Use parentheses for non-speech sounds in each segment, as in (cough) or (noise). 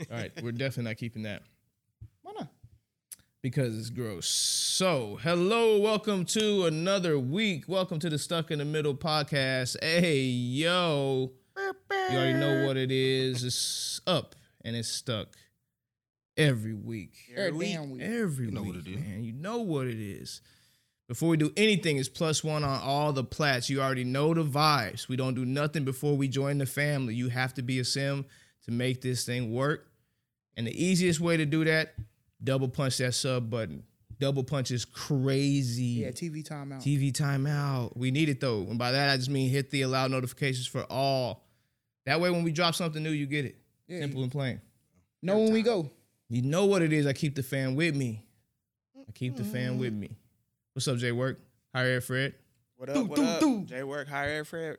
All right, we're definitely not keeping that Why not? because it's gross. So, hello, welcome to another week. Welcome to the Stuck in the Middle podcast. Hey, yo. You already know what it is. It's up and it's stuck every week. Every damn week. Every You know week, what it is. man. You know what it is. Before we do anything, it's plus one on all the plats. You already know the vibes. We don't do nothing before we join the family. You have to be a sim to make this thing work. And the easiest way to do that, double punch that sub button. Double punch is crazy. Yeah, TV timeout. TV timeout. We need it though. And by that, I just mean hit the allow notifications for all. That way, when we drop something new, you get it. Yeah, Simple and plain. know when we go. You know what it is. I keep the fan with me. I keep the fan mm-hmm. with me. What's up, Jay Work? Hi, Air Fred. What up? Do, what do, up? do. Jay Work, hire Fred.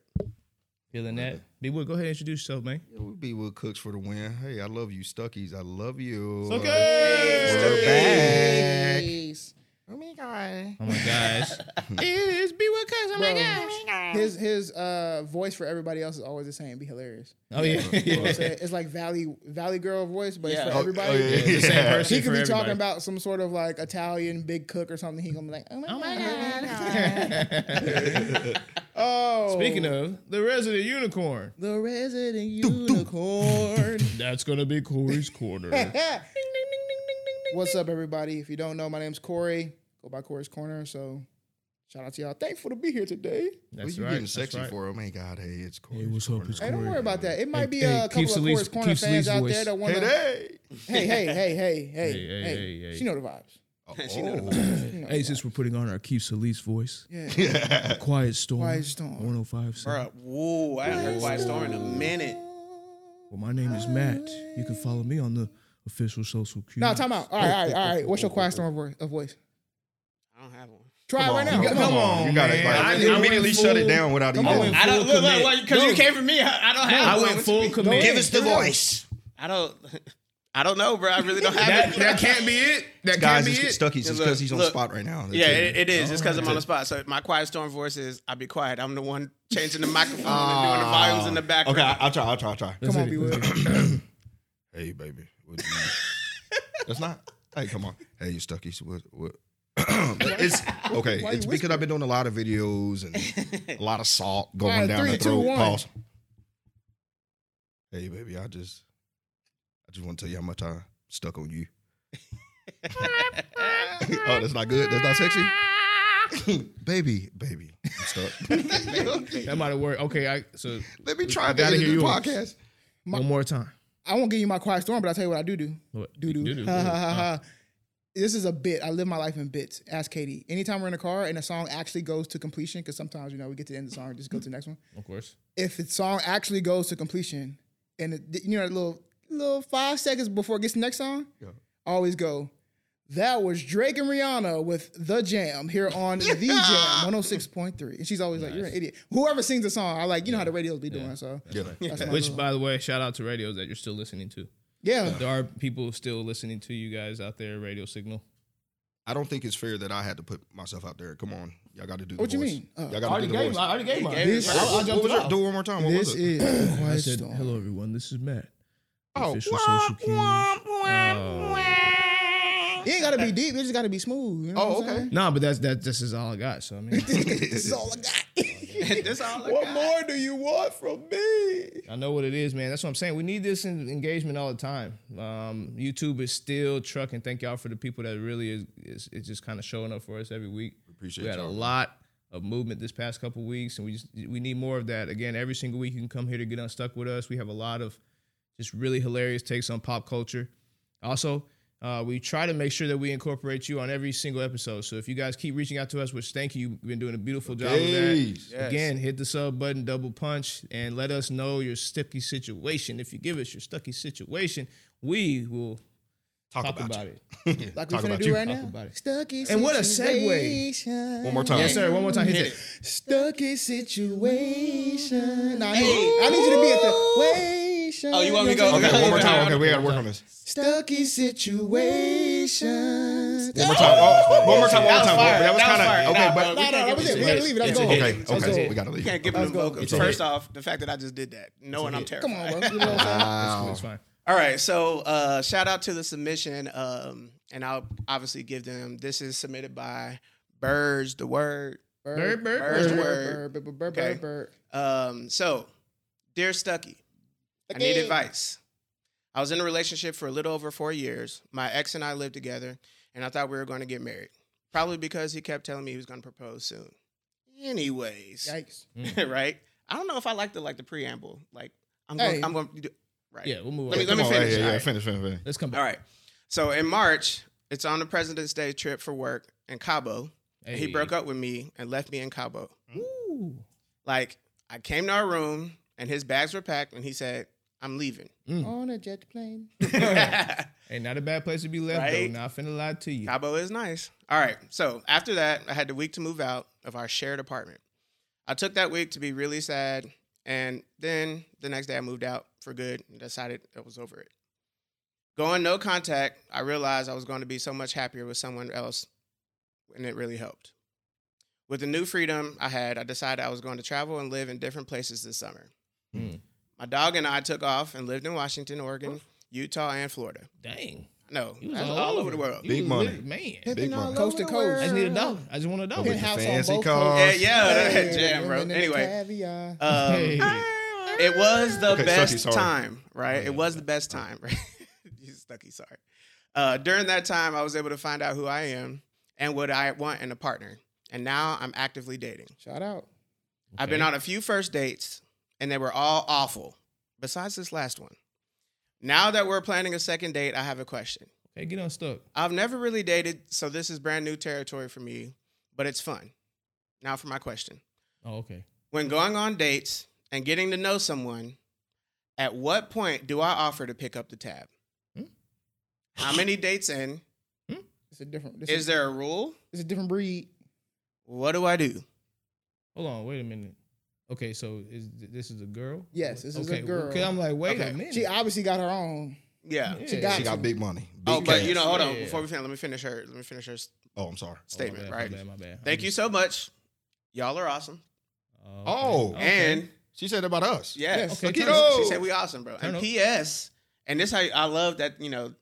Feeling that? B Wood, go ahead and introduce yourself, man. Yeah, we be with Cooks for the win. Hey, I love you, Stuckies. I love you. okay. We're back. Yes. Oh my god. Oh my gosh. (laughs) it's B Wood Cuz. Oh my Bro, gosh. His his uh voice for everybody else is always the same. Be hilarious. Oh yeah. You know what I'm yeah. saying? (laughs) It's like Valley Valley Girl voice, but Yeah. it's for Oh, everybody. oh, yeah, It's the same person He could for be everybody. talking about some sort of like Italian big cook or something. He gonna be like, oh my, Oh my god. god. (laughs) oh, Speaking of the resident unicorn, the resident unicorn. (laughs) that's gonna be Corey's corner. (laughs) What's up, everybody? If you don't know, my name's Corey. Go by Corey's Corner. So, shout out to y'all. Thankful to be here today. What That's you right. getting sexy right. for? Oh my god. Hey, it's Corey. Hey, what's up? It's Hey, don't worry about that. It might Hey, be hey, a couple of Corey's Corner fans out voice. there that want to. hey. Hey, hey, hey, hey, hey, Hey, hey, hey. hey, hey. She know the vibes. Oh, (laughs) she know the Oh. She Hey, since we're putting on our Keith Solis voice, Yeah. (laughs) Quiet Storm, Quiet Storm. 105. Bro, whoa, I haven't heard Quiet Storm in a minute. Well, my name is Matt. You can follow me on the official social cue. No, time out. All right, all right, all right. What's your Quiet Storm vo- voice? I don't have one. Try it right on. now. You Come, on. on, You got man. it. Like, I- I immediately went shut it down without Come even. on. I don't full look like commit. because you came from me. I, I don't have I one. went What full you mean? commit. Give us the voice. I don't. (laughs) I don't know, bro. I really don't have That, it. that can't be it. That Guys, can't be it. Stuckies. It's Look, because he's on look. spot right now. That's Yeah, it. it, it is. It's because I'm on the spot. So my Quiet Storm voice is I'll be quiet. I'm the one changing the microphone and doing the ah. volumes in the background. Okay, I- I'll try. I'll try. I'll try. Let's Come on, hit B it. Wood. Let's hit (clears throat) it. Hey, baby. What do you- (laughs) That's not. Hey, come on. Hey, you Stuckies. What? What? (clears throat) it's okay. Why you It's because I've been doing a lot of videos and a lot of salt going Alright, down three, the two, throat. one. Pause. Hey, baby. I just, I just want to tell you how much I stuck on you. (laughs) oh, that's not good. That's not sexy. (laughs) baby, baby, I'm stuck. (laughs) That might have worked. Okay, I so Let me try I to gotta edit the podcast. My- one more time. I won't give you my Quiet Storm, but I'll tell you what I do do. What? Do do. Do-do. Ha ha ha ha. Uh-huh. This is a bit. I live my life in bits. Ask Katie. Anytime we're in a car and a song actually goes to completion, because sometimes you know we get to the end of the song and just go to the next one. Of course. If the song actually goes to completion, and it, you know that little little five seconds before it gets the next song, Yeah. I always go. That was Drake and Rihanna with The Jam here on The Jam (laughs) 106.3. And she's always like, You're an idiot. Whoever sings the song, I like, you know how the radios be doing. So Yeah. that's Which, by the way, shout out to radios that you're still listening to. yeah. There are people still listening to you guys out there, radio signal. I don't think it's fair that I had to put myself out there. Come on, y'all got to do. The What you mean? Uh, y'all got to do the voice. already gave mine. This- I'll, I'll What jump was it it? Do it one more time. What This was it? is I said, hello everyone, this is Matt. Oh, Official social cues. Oh. You ain't gotta be deep. You just gotta be smooth. You know Oh, okay. saying? No, but that's that. This is all I got. So I mean, (laughs) this is all I got. (laughs) That's all I what got. more do you want from me? I know what it is, man. That's what I'm saying. We need this en- engagement all the time. Um, YouTube is still trucking. Thank y'all for the people that really is is, is just kind of showing up for us every week. Appreciate we had a y'all. lot of movement this past couple weeks, and we just we need more of that. Again, every single week you can come here to get unstuck with us. We have a lot of just really hilarious takes on pop culture. Also, uh, we try to make sure that we incorporate you on every single episode. So if you guys keep reaching out to us, which thank you, you've been doing a beautiful job of that. Yes. Again, hit the sub button, double punch, and let us know your sticky situation. If you give us your stucky situation, we will Talk, talk about, about, it. Yeah, (laughs) Like we talk finna about do you. right Talk now. about it. Stucky And what a segue. situation. One more time. Yes, sir. One more time. Hit, Hit it. it. Stucky situation. Nah, I, need, I need you to be at the wation. Oh, you want me to go? Okay, Okay, one more time. okay. Okay, we gotta work on this. Stucky situation. One more time. Oh, one more time. One more time. That was was kind of okay, Nah, but No, no, that was it. We gotta leave it. Let's It's go. okay, okay, we gotta leave. Can't give Let's go. vocals. First off, the fact that I just did that, knowing I'm terrified. Come on, bro. You know what I'm saying? Wow. It's fine. All right, so uh, shout out to the submission, um, and I'll obviously give them. This is submitted by Birds the Word. Bird, bird, Bird's bird, word. bird, bird, bird, Okay. bird, bird. Um, so, dear Stucky, I need advice. I was in a relationship for a little over four years. My ex and I lived together, and I thought we were going to get married. Probably because he kept telling me he was going to propose soon. Anyways, Yikes. Hmm. (laughs) right? I don't know if I like the like the preamble. Like I'm Hey. going, I'm going to do right. Yeah, we'll move Let on. me- let me Come on, finish. Yeah, yeah, yeah. right. Finish, finish, finish. Let's come back. All right. So in March, it's on the President's Day trip for work in Cabo. and He broke up with me and left me in Cabo. Ooh. Like I came to our room and his bags were packed and he said, "I'm leaving." On a jet plane. (laughs) (laughs) Ain't not a bad place to be left Right? though. Not finna lie to you. Cabo is nice. All right. So after that, I had the week to move out of our shared apartment. I took that week to be really sad. And then the next day I moved out for good and decided I was over it. Going no contact, I realized I was going to be so much happier with someone else and it really helped. With the new freedom I had, I decided I was going to travel and live in different places this summer. Mm. My dog and I took off and lived in Washington, Oregon, Utah, and Florida. Dang. No, You was all, all over the world. You Big was money. man. Big money. Coast to coast. I just need a dollar. I just want a dollar. With the Penthouse on fancy both cars. Yeah, yeah, Hey, jam, bro. women in the Anyway, um, Hey. it was the Okay, best Stucky, sorry. time, right? Yeah. It was the best time, (laughs) right? you Stucky, sorry. Uh, during that time, I was able to find out who I am and what I want in a partner. And now I'm actively dating. Shout out. I've been on a few first dates, and they were all awful, besides this last one. Now that we're planning a second date, I have a question. Hey, get unstuck. I've never really dated, so this is brand new territory for me, but it's fun. Now for my question. Oh, okay. When going on dates and getting to know someone, at what point do I offer to pick up the tab? Hmm? How many dates in? It's a different. This Is there a rule? It's a different breed. What do I do? Hold on. Wait a minute. Okay, so is this is a girl? Yes, this is a okay, girl. Because I'm like, wait Okay. a minute. She obviously got her own. Yeah. Yeah. She got She got big money. Big Oh, but you know, hold on. Yeah. Before we finish, let me finish her. Let me finish her Oh, I'm sorry. Oh, statement. Oh, my bad, right. My bad, my bad. Thank you so much. Y'all are awesome. Oh. Okay. Oh, and She said about us. yes, Yes. Okay, Look turn it up. up. she said we awesome, bro. Turn And up. P.S. And this how I love that you know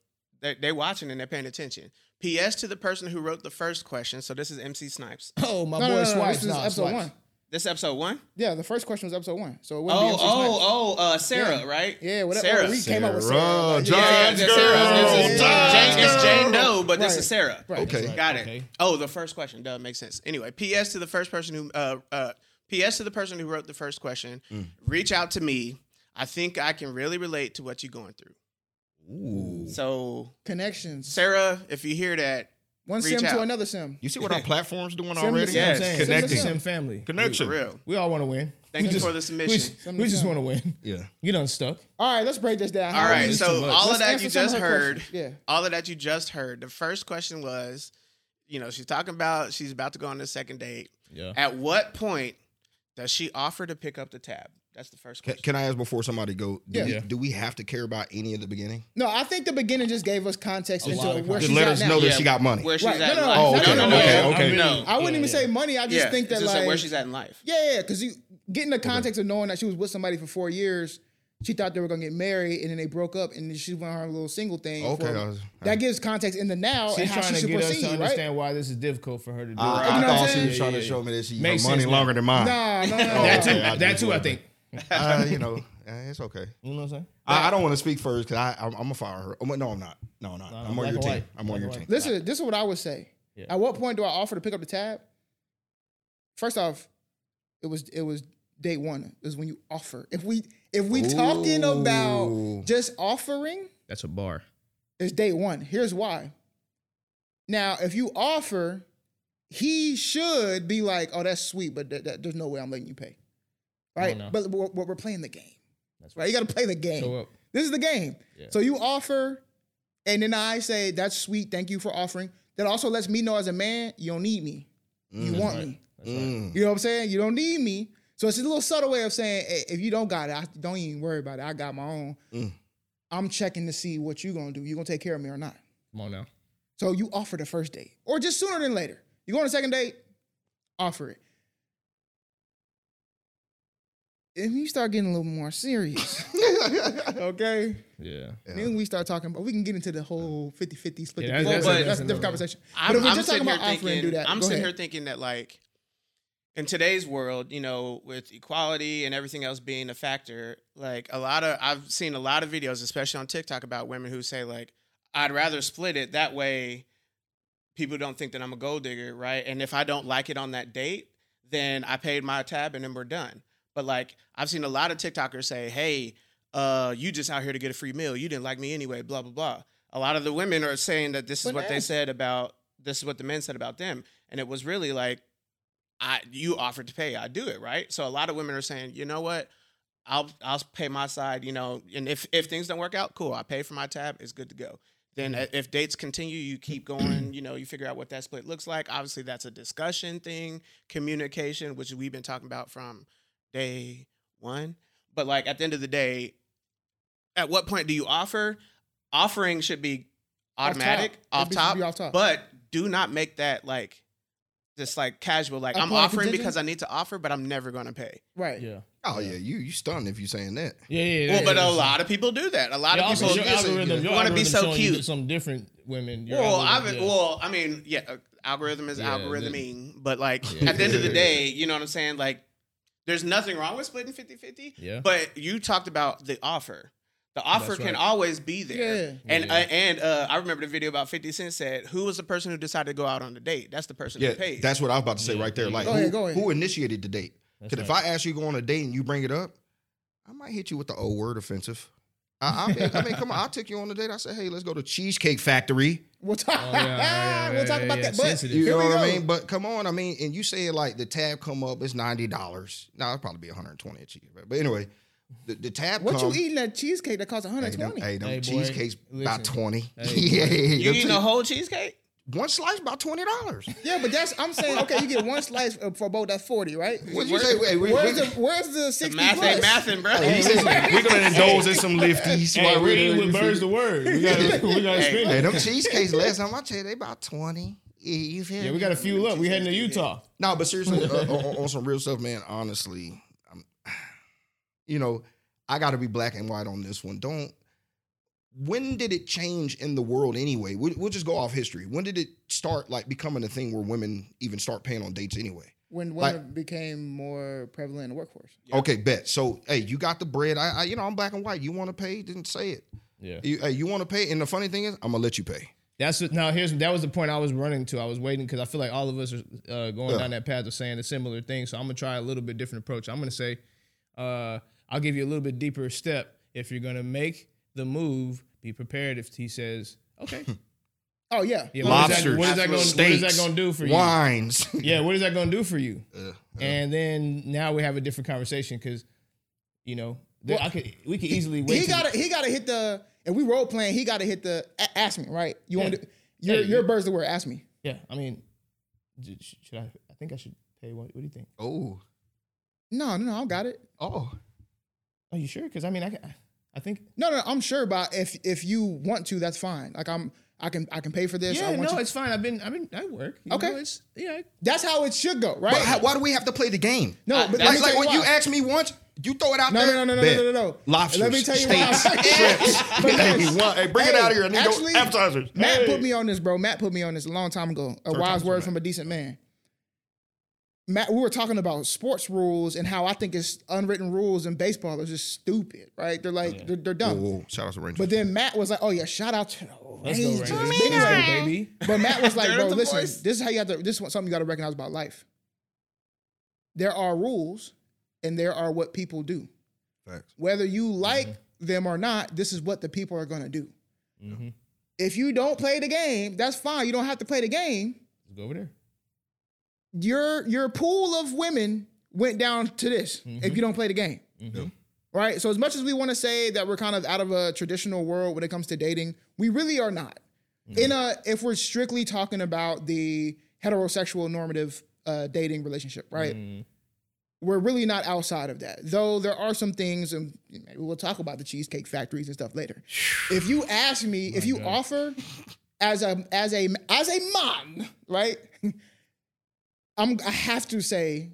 they they watching and they're paying attention. P.S. to the person who wrote the first question. So this is MC Snipes. Oh, my No, boy no, no, no, This is episode Swipes. one. This episode one. Yeah, the first question was episode one. So it wouldn't be Oh, MC oh, Snipes. oh, uh, Sarah, Yeah. right? Yeah, whatever. Sarah. Oh, we came up with Sarah, Sarah. John Yeah, yeah, John's this is Sarah. This is girl. Jane, it's John's Jane girl. Doe, but this Right. is Sarah. Right. Okay. Right, Got it. okay. Oh, the first question. Duh, makes sense. Anyway, P.S. to the first person who, uh, uh, P.S. to the person who wrote the first question. Mm. Reach out to me. I think I can really relate to what you're going through. Ooh. So, Connections. Sarah, if you hear that, One reach sim out. to another sim. You see what our (laughs) platform's doing Sim to already? sim. Yes. I'm saying, Connecting. Sim family. Connection. for real. We all want to win. Thank We you just- for the submission. just- we just want to win. Yeah. You done stuck. All right, let's break this down. All How right, so all of Let's that answer you just heard, questions. Yeah. all of that you just heard. The first question was, you know, she's talking about she's about to go on the second date. Yeah. At what point does she offer to pick up the tab? That's the first Can, question. can I ask before somebody go? Do, Yeah. we, do we have to care about any of the beginning? No, I think the beginning just gave us context A into where context. Just she's let at us now. know that Yeah. she got money. Where she's Right. at No, no, no, Oh, no, okay, no, no, okay, no. okay. No. I wouldn't Yeah, even yeah. say money. I just yeah, think that it's just like where she's at in life. Yeah, yeah, because you getting the context of knowing that she was with somebody for four years, she thought they were gonna get married, and then they broke up, and then she went on her little single thing. Okay, for- was- that gives context in the now She's and how trying she to should get us proceed, to right? understand why this is difficult for her to do. I. I know I'm thought she saying? was trying to show me that she Makes money longer than mine. Nah, no, oh, no, no. that too. I that too. I think. (laughs) Uh, you know, uh, it's okay. You know what I'm saying? I, I don't want to speak first because I I'm, I'm gonna fire her. Oh, no, I'm not. No, I'm not. No, I'm on your team. white. I'm on your team. white. This is this is what I would say. Yeah. At what point do I offer to pick up the tab? First off, it was it was day one. Is when you offer. If we if we talking about just offering, That's a bar. it's day one. Here's why. Now, if you offer, he should be like, "Oh, that's sweet, but th- th- there's no way I'm letting you pay." Right? no. But we're, we're playing the game. That's Right? You got to play the game. So uh, This is the game. Yeah. So you offer, and then I say, "That's sweet. Thank you for offering." That also lets me know as a man, you don't need me. You want right. me. Right. Mm. You know what I'm saying? You don't need me. So it's a little subtle way of saying, hey, if you don't got it, I don't even worry about it. I got my own. Mm. I'm checking to see what you're gonna do. You gonna take care of me or not? Come on now. So you offer the first date, or just sooner than later. You go on a second date, offer it. If you start getting a little more serious, (laughs) Okay. Yeah. Then we start talking about we can get into the whole 50-50 split. Yeah, the that's- bill, that's- that's a different another- conversation. I'm, but if we're just talking sitting about here offering, thinking, do that. I'm Go sitting ahead. here thinking that like in today's world, you know, with equality and everything else being a factor, like a lot of I've seen a lot of videos, especially on TikTok, about women who say like, "I'd rather split it that way." People don't think that I'm a gold digger, right? And if I don't like it on that date, then I paid my tab and then we're done. But like I've seen a lot of TikTokers say, "Hey, uh, you just out here to get a free meal. You didn't like me anyway." Blah blah blah. A lot of the women are saying that this is But what they said about this is what the men said about them, and it was really like, I you offered to pay, I do it right. So a lot of women are saying, you know what, I'll I'll pay my side, you know, and if if things don't work out, cool, I pay for my tab, it's good to go. Then uh, if dates continue, you keep going, you know, you figure out what that split looks like. Obviously, that's a discussion thing, communication, which we've been talking about from day one. But like at the end of the day, at what point do you offer? Offering should be Off automatic, top. off top, off top. but do not make that like just like casual. Like I'm Upon offering because I need to offer, but I'm never going to pay. Right. Yeah. Oh yeah, you you stunned if you're saying that. Yeah, yeah. Well, but a that's- lot of people do that. A lot Yeah, of also, people your algorithm, your want to be so cute. Some different women. Well, I've, yeah. well, I mean, yeah, uh, algorithm is Yeah, algorithming, but like Yeah. (laughs) at the end of the day, you know what I'm saying? Like, there's nothing wrong with splitting 50 50. Yeah. But you talked about the offer. The offer That's can right. always be there. Yeah. And Yeah. uh, and uh, I remember the video about 50 Cent said, Who was the person who decided to go out on the date? That's the person Yeah, who paid. that's what I was about to say Yeah. right there. Like Go who, ahead, go ahead. who initiated the date? That's Because if. I ask you to go on a date and you bring it up, I might hit you with the old word offensive. I, I, mean, I mean, come on, I (laughs) took you on a date. I said, hey, let's go to Cheesecake Factory. We'll talk. Oh, yeah, yeah, (laughs) we'll yeah, talk yeah, about yeah, that. But. You know we what I mean? But come on, I mean, and you say like the tab come up, it's ninety dollars. Now it'll probably be one hundred twenty at Cheesecake. But anyway, the, the tab What come, you eating that cheesecake that costs Hey, them, 120? hey, them Hey, boy, cheesecakes about twenty. Hey, (laughs) yeah, you them eating a whole cheesecake? One slice about twenty dollars. Yeah, but that's I'm saying okay, you get one slice for both. That's 40, right? What you say? Wait, wait, Where's wait. the Where's the The 60 math plus? ain't mathing, bro. Hey, listen, we're gonna indulge in some lifties. Hey, while we're we're eating with birds the word. We (laughs) gotta, we gotta Hey, spend Hey, it. them cheesecakes last time I checked, they about twenty. Yeah, you feel Yeah, we got to fuel up. We heading to Utah. No, but seriously, uh, on, on some real stuff, man. Honestly, I'm, (sighs) you know, I got to be black and white on this one. Don't. When did it change in the world anyway? We'll, we'll just go off history. When did it start like becoming a thing where women even start paying on dates anyway? When Like- women became more prevalent in the workforce. Okay, bet. So, hey, you got the bread. I, I you know, I'm black and white. You want to pay? Didn't say it. Yeah. You, hey, you want to pay? And the funny thing is, I'm gonna let you pay. That's what, now here's that was the point I was running to. I was waiting because I feel like all of us are uh, going Yeah. down that path of saying a similar thing. So I'm gonna try a little bit different approach. I'm gonna say, uh, I'll give you a little bit deeper step. If you're gonna make the move, be prepared. If he says, okay, (laughs) Oh yeah. yeah, what is that- Lobsters, what is that going? What is that going to do for you? Wines. (laughs) Yeah, what is that going to do for you? (laughs) Uh, And then now we have a different conversation because, you know, there, I could we could easily wait. He got to he got to hit the and we role playing, he got to hit the ask me, right? You want to your Hey, your you- bird's the word, ask me. Yeah, I mean, should I? I think I should pay. What, what do you think? oh, No, no, no, I got it. oh. Are you sure? Because I mean, I, ca- I think. No, no, I'm sure about if if you want to, that's fine. Like I'm I can I can pay for this. I Yeah, want no, you. it's fine. I've been, I've been, I work. you Okay. know, it's yeah. That's how it should go, right? But how, why do we have to play the game? no, I- but Like, like tell when you you why. ask me once, you throw it out No, there. no, no, no, Bet. no, no, no, no. Lobsters, Let me tell you steaks, why. (laughs) shrimps. (laughs) But hey, yes. one- hey, bring it Hey, out here. I need actually, appetizers. Matt Hey. put me on this, bro. Matt put me on this a long time ago. A wise word Matt. from a decent man. Matt, we were talking about sports rules and how I think it's unwritten rules in baseball are just stupid, right? They're like they're, they're dumb. Whoa, whoa, shout out to Rangers. But then Matt was like, "Oh yeah, shout out to the Let's go, Rangers." Rangers. Let's go, time. baby. But Matt was (laughs) like, "Bro, listen, boys. this is how you have to. This is something you got to recognize about life. There are rules, and there are what people do. Facts. Whether you like Mm-hmm. them or not, this is what the people are going to do. Mm-hmm. If you don't play the game, that's fine. You don't have to play the game. Let's go over there. Your your pool of women went down to this if you don't play the game. Mhm. Right? So as much as we want to say that we're kind of out of a traditional world when it comes to dating, we really are not. In a if we're strictly talking about the heterosexual normative uh, dating relationship, right? Mm. We're really not outside of that. Though there are some things, and maybe we'll talk about the cheesecake factories and stuff later. If you ask me, if you God. offer as a as a as a man, right? (laughs) I'm I have to say,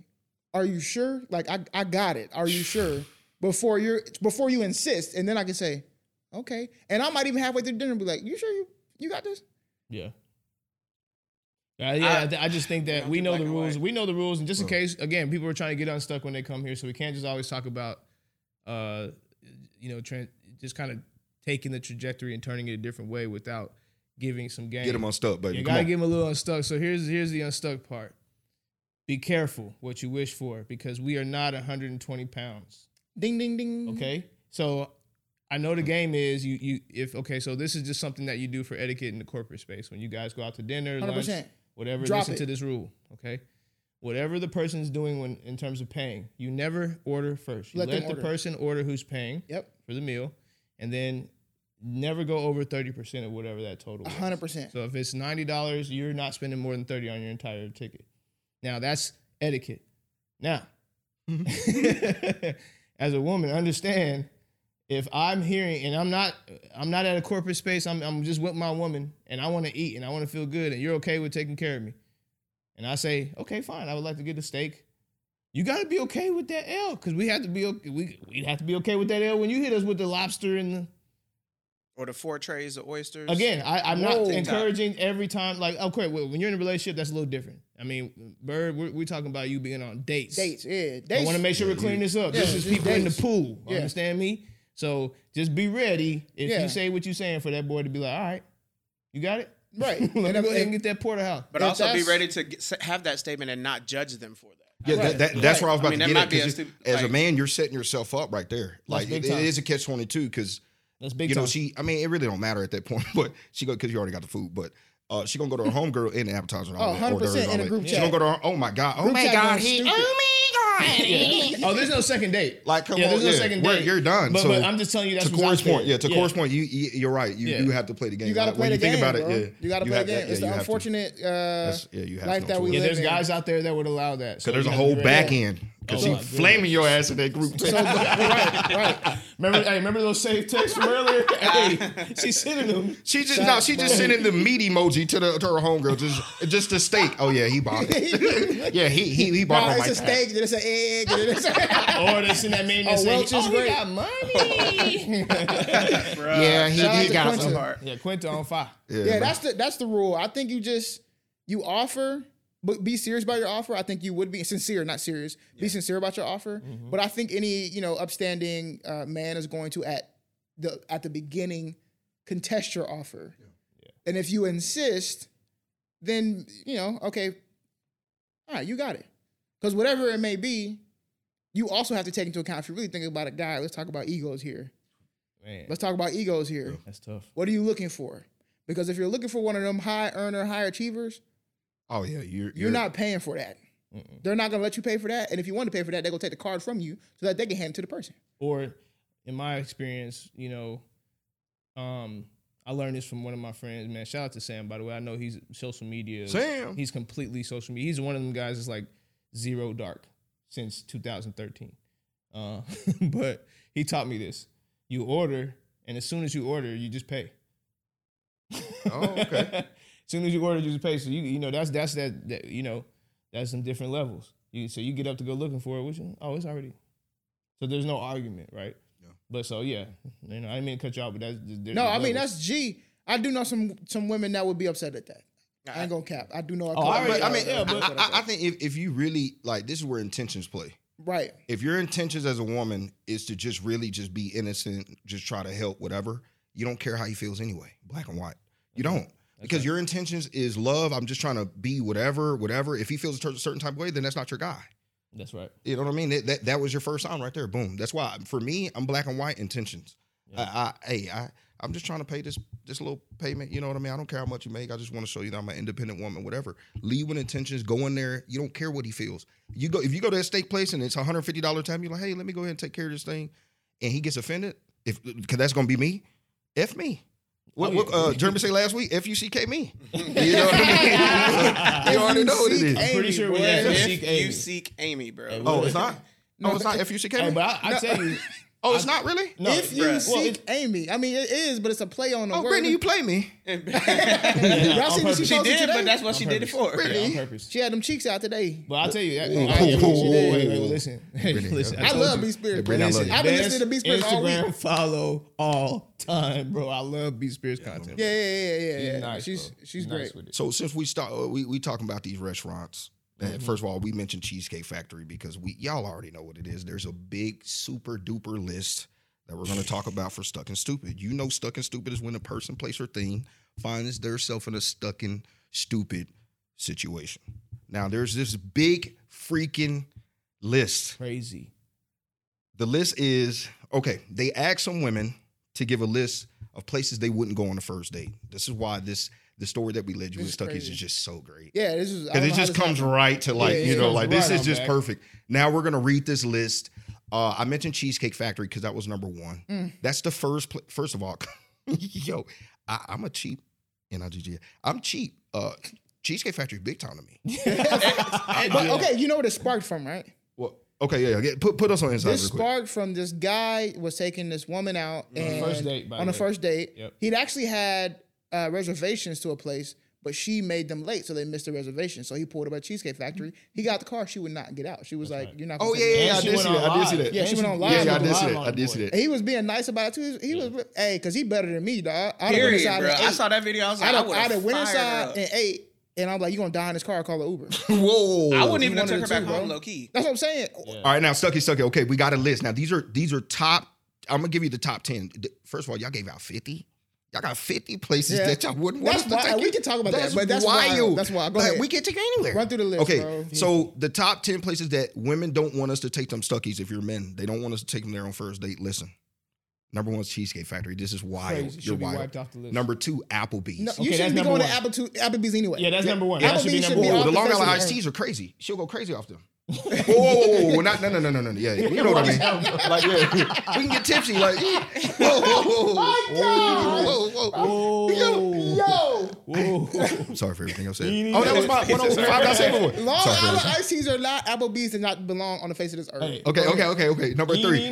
are you sure? Like I I got it. Are you sure? before you're before you insist, and then I can say, okay. And I might even halfway through dinner be like, you sure you you got this? Yeah. Uh, yeah, I, th- I just think that we know the rules. We know the rules, and just in case, again, people are trying to get unstuck when they come here, so we can't just always talk about, uh, you know, tran just kind of taking the trajectory and turning it a different way without giving some game. Get them unstuck, baby. You Come gotta on. give him a little unstuck. So here's here's the unstuck part. Be careful what you wish for because we are not 120 pounds. Ding ding ding. Okay, so I know the game is you you if okay, so this is just something that you do for etiquette in the corporate space when you guys go out to dinner, 100%. whatever. Drop listen it. to this rule, okay? Whatever the person's doing when in terms of paying, you never order first. You Let let, the order. person order who's paying Yep. for the meal, and then never go over thirty percent of whatever that total. is. hundred percent. So if it's ninety dollars, you're not spending more than thirty on your entire ticket. Now that's etiquette. Now, mm-hmm. (laughs) as a woman, understand if I'm hearing and I'm not I'm not at a corporate space, I'm I'm just with my woman and I want to eat and I want to feel good and you're okay with taking care of me. And I say, okay, fine, I would like to get a steak. You got to be okay with that L because we have to be okay. We we have to be okay with that L when you hit us with the lobster and the Or the four trays of oysters. Again, I, I'm Whoa. not encouraging every time. Like, okay, when you're in a relationship, that's a little different. I mean, Bird, we're, we're talking about you being on dates. Dates, yeah. Dates. I want to make sure we're cleaning this up. Yeah, this is it's people in the pool. Yeah. Understand me? So just be ready if Yeah. you say what you're saying for that boy to be like, all right, you got it? Right. (laughs) Let me And go ahead and get that porterhouse. but if also be ready to get, have that statement and not judge them for that. Yeah, Right, that, that, that's right. where I was I about mean, to get might at. be 'cause a stupid- as a man, you're setting yourself up right there. Like it- it is a catch twenty two because That's big you time. know she. I mean, it really don't matter at that point, (laughs) but she go because you already got the food, but. Uh, she gonna go to her homegirl in the appetizer. and all Oh, 100% in a group She gonna go to her. Oh my god! Oh Group my chat god! He, oh my god! Yeah. (laughs) Oh, there's no second date. Like, come yeah, on, there's no yeah. second We're- date. you're done. But, So, but I'm just telling you that's to what's Corey's point, yeah. To Corey's point, you, you you're right. You Yeah. do have to play the game. You got to play when the game, think about bro. it. Yeah, You got to play the have game. that- it's the you have to. unfortunate uh, yeah, you have life no that we live there's in. guys out there that would allow that. So Cause there's a whole back end. Cause Oh, she flaming your ass in that group. text. So, (laughs) right, right. Remember, hey, remember those safe texts from earlier? (laughs) hey, she's sending them. She just no, she just sending the meat emoji to the to her homegirl, just just a steak. Oh yeah, he bought it. yeah, he he he bought Nah, it it's a tab. steak, then it's an egg, then it's a Or they send that meme Oh, and say, Welch is oh, great." he got money. (laughs) Yeah, he, he got Quentin. some. Part. yeah, Quinta on fire. Yeah, man. that's the that's the rule. I think you just you offer, but be serious about your offer. I think you would be sincere, not serious. Be sincere about your offer. Mm-hmm. But I think any you know upstanding uh, man is going to at the at the beginning contest your offer. And if you insist, then you know okay, all right, you got it. Because whatever it may be, you also have to take into account. If you're really thinking about a guy, let's talk about egos here. Man, Let's talk about egos here. that's tough. What are you looking for? Because if you're looking for one of them high earner, high achievers, Oh yeah, you're you're not paying for that. They're not gonna let you pay for that. And if you want to pay for that, they're gonna take the card from you so that they can hand it to the person. Or, in my experience, you know, um, I learned this from one of my friends. Man, shout out to Sam. By the way, I know he's social media. Sam. He's completely social media. He's one of them guys that's like zero dark since 2013. Uh, (laughs) but he taught me this: you order, and as soon as you order, you just pay. Oh, okay. (laughs) as soon as you order, you just pay. So you you know that's that's that, that you know that's some different levels. You so you get up to go looking for it, which oh it's already. So there's no argument, right? Yeah. But so yeah, you know I didn't mean to cut you off, but that's No, I mean that's G. I do know some some women that would be upset at that. I ain't gonna cap. I do know. a Oh, I couple already- But I mean, yeah, but- upset at I, I think if, if you really like, this is where intentions play. right. If your intentions as a woman is to just really just be innocent, just try to help, whatever, you don't care how he feels anyway, black and white. You don't. Because your intentions is love. I'm just trying to be whatever, whatever. If he feels a certain type of way, then that's not your guy. that's right. You know what I mean? That, that that was your first sign right there. Boom. That's why for me, I'm black and white intentions. I, I hey, I I'm just trying to pay this this little payment. You know what I mean? I don't care how much you make. I just want to show you that I'm an independent woman. Whatever. Leave with intentions. Go in there. You don't care what he feels. You go if you go to a steak place and it's 150 dollar time. You're like, hey, let me go ahead and take care of this thing, and he gets offended. If because that's gonna be me. F me. What, what uh, Jeremy say last week? F U C K me. (laughs) You know what I mean? (laughs) you already know what it is. I'm pretty sure we boy. have If seek you Amy. seek Amy, bro. Oh, it's not. Oh, it's not F U C K Hey, me. but I, I tell you, (laughs) Oh, it's not really. No, if you bruh. seek Amy, I mean it is, but it's a play on the Oh, word. Britney, you play me. (laughs) (laughs) Y'all on see what she purpose. she did, today? but that's what she did it for. Yeah, on purpose. She had them cheeks out today. But I'll tell you, that, Ooh. I, yeah, Ooh. wait, wait, wait, listen, (laughs) Britney, listen. I told love. B Spears. Hey, Britney, I love you. I've been Best listening to B Spears all Instagram week. follow all time, bro. I love B Spears content. Yeah, yeah, yeah, yeah, She's nice, she's she's great. with it. So since we start, uh, we we talking about these restaurants. Mm-hmm. First of all, we mentioned Cheesecake Factory because we y'all already know what it is. There's a big super duper list that we're going to talk about for stuck and stupid. You know, stuck and stupid is when a person, place, or thing finds themselves in a stuck and stupid situation. Now, there's this big freaking list. Crazy. The list is okay. They asked some women to give a list of places they wouldn't go on the first date. This is why this the story that we led you This with is Stuckies crazy. is just so great Yeah, this is I because it just comes happened. right to like Yeah, you know comes like this is just back. perfect. Now we're gonna read this list. Uh, I mentioned Cheesecake Factory because that was number one. Mm. That's the first. Pl- first of all, (laughs) yo, I, I'm a cheap, and I'm cheap. Uh, Cheesecake Factory big time to me. (laughs) (laughs) But okay, you know what it sparked from, right? Well, okay, yeah, yeah. Put put us on inside This real quick. sparked from this guy was taking this woman out the and first date, by on the the way. first date. Yep. He'd actually had uh, reservations to a place, but she made them late, so they missed the reservation. So he pulled up at Cheesecake Factory. He got the car. She would not get out. She was like, "You're not." Oh gonna yeah, yeah. I did see that. I did see that. Yeah, she went on Yeah, live. yeah, I did see that. I did see that. He was being nice about it too. He was, hey, because he better than me, dog. I'd have went Period, inside bro. I saw that video. I was like, I'd I have, I'd have have went inside her and ate, and I'm like, "You gonna die in this car? Call an Uber." (laughs) Whoa! I wouldn't even have one took her back home bro. low key. That's what I'm saying. All right, now Stucky, Stucky. Okay, we got a list. Now these are these are top. I'm gonna give you the top ten. First of all, y'all gave out fifty. Y'all got fifty places Yeah. that y'all wouldn't want That's us to take We you. can talk about that, but that's wild. That's wild. Go Like, ahead. We can take you anywhere. Run through the list, Okay, bro. so the top ten places that women don't want us to take them Stuckies. If you're men, they don't want us to take them there on first date. Listen, number one is Cheesecake Factory. This is wild. Crazy. You're wild. wiped off the list. Number two, Applebee's. No, Okay, you shouldn't be going one. to Apple to Applebee's anyway. Yeah, that's number one. That should be Applebee's should number be one. The Long Island of iced teas are crazy. She'll go crazy off them. Whoa, whoa, whoa, whoa, not no, no, no, no, no, yeah, you know what I mean. (laughs) Like, yeah, we can get tipsy. Like, (laughs) whoa, whoa, whoa, whoa, whoa, whoa. Yo, Whoa. I'm sorry for everything I said. Oh, that was my to- 105 I said before. Long Sorry Island everything. iced teas are not Applebee's does not belong on the face of this earth. Hey. Okay, okay, okay, okay. Number You three.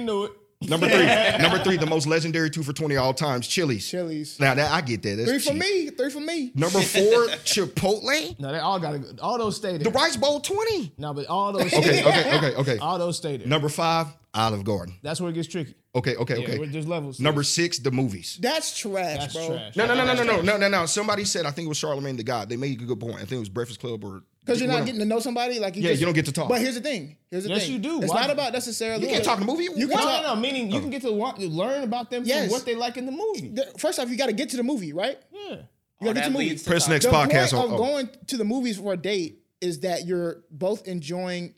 Didn't know it. Number three. (laughs) Number three. The most legendary two for twenty all times. Chili's. Chili's. Now that I get that. That's Three for cheap. me. Three for me. Number four. Chipotle. No, they all got to All those stay there. The Rice Bowl twenty. No, but all those. Okay, okay, okay, okay. All those stay there. Number five. Olive Garden. That's where it gets tricky. Okay, okay, Yeah, okay. we're- there's levels. Number six. The movies. That's trash, That's bro. trash. No, no, no, no, no, no, no, no, no. Somebody said I think it was Charlemagne the God. They made a good point. I think it was Breakfast Club or Because you're not getting to know somebody. Like you Yeah, just, you don't get to talk. But here's the thing. Here's the Yes, thing. Yes, you do. It's Why? not about necessarily. You can't talk in the movie. You can No, talk. no, no. Meaning you oh. can get to wa- learn about them Yes. from what they like in the movie. First off, you got to get to the movie, right? Yeah. You got to Oh, get to the movie. Press next the podcast point on- of oh. going to the movies for a date is that you're both enjoying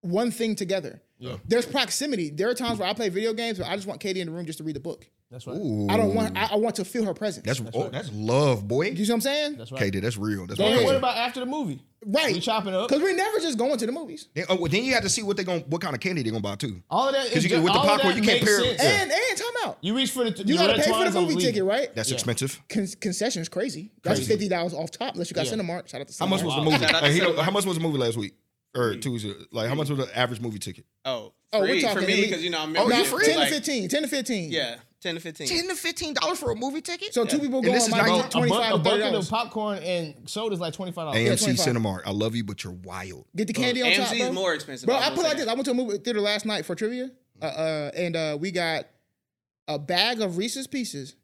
one thing together. Yeah. There's proximity. There are times where I play video games, but I just want Katie in the room just to read the book. That's right. Ooh. I don't want. I, I want to feel her presence. That's oh, that's love, boy. you see what I'm saying? That's right. Katie, that's real. That's Then what about after the movie? right. We chop it up. Because we're never just going to the movies. Then, oh, well, then you have to see what they going what kind of candy they're gonna buy too. All of that. 'Cause is you get- with the popcorn, you can't pair- sense. And and time out. You reach for the. You got to pay for the movie ticket, right? That's Yeah. expensive. Con- concessions crazy. That's Crazy. fifty dollars off top unless you got Yeah. Cinemark. Shout out to Cinemark. How much was Wow. the movie? Shout out to Like, he don't- Cinemark. how much was the movie last week or Tuesday? Like how much was the average movie ticket? Oh, Oh, we're talking for me because you know I'm. Oh, you membership, free? ten to fifteen. Ten to fifteen. Yeah, ten to fifteen. Ten to fifteen dollars for a movie ticket? So two people And go this on is my not- Bro, Bro, a, twenty buck, five a to thirty bucket dollars. of popcorn and soda is like twenty five dollars. AMC 25. Cinemark. I love you, but you're wild. Get the candy on top, AMC bro. is more expensive. Bro, I I put say like this. I went to a movie theater last night for trivia, uh, uh, and uh, we got a bag of Reese's Pieces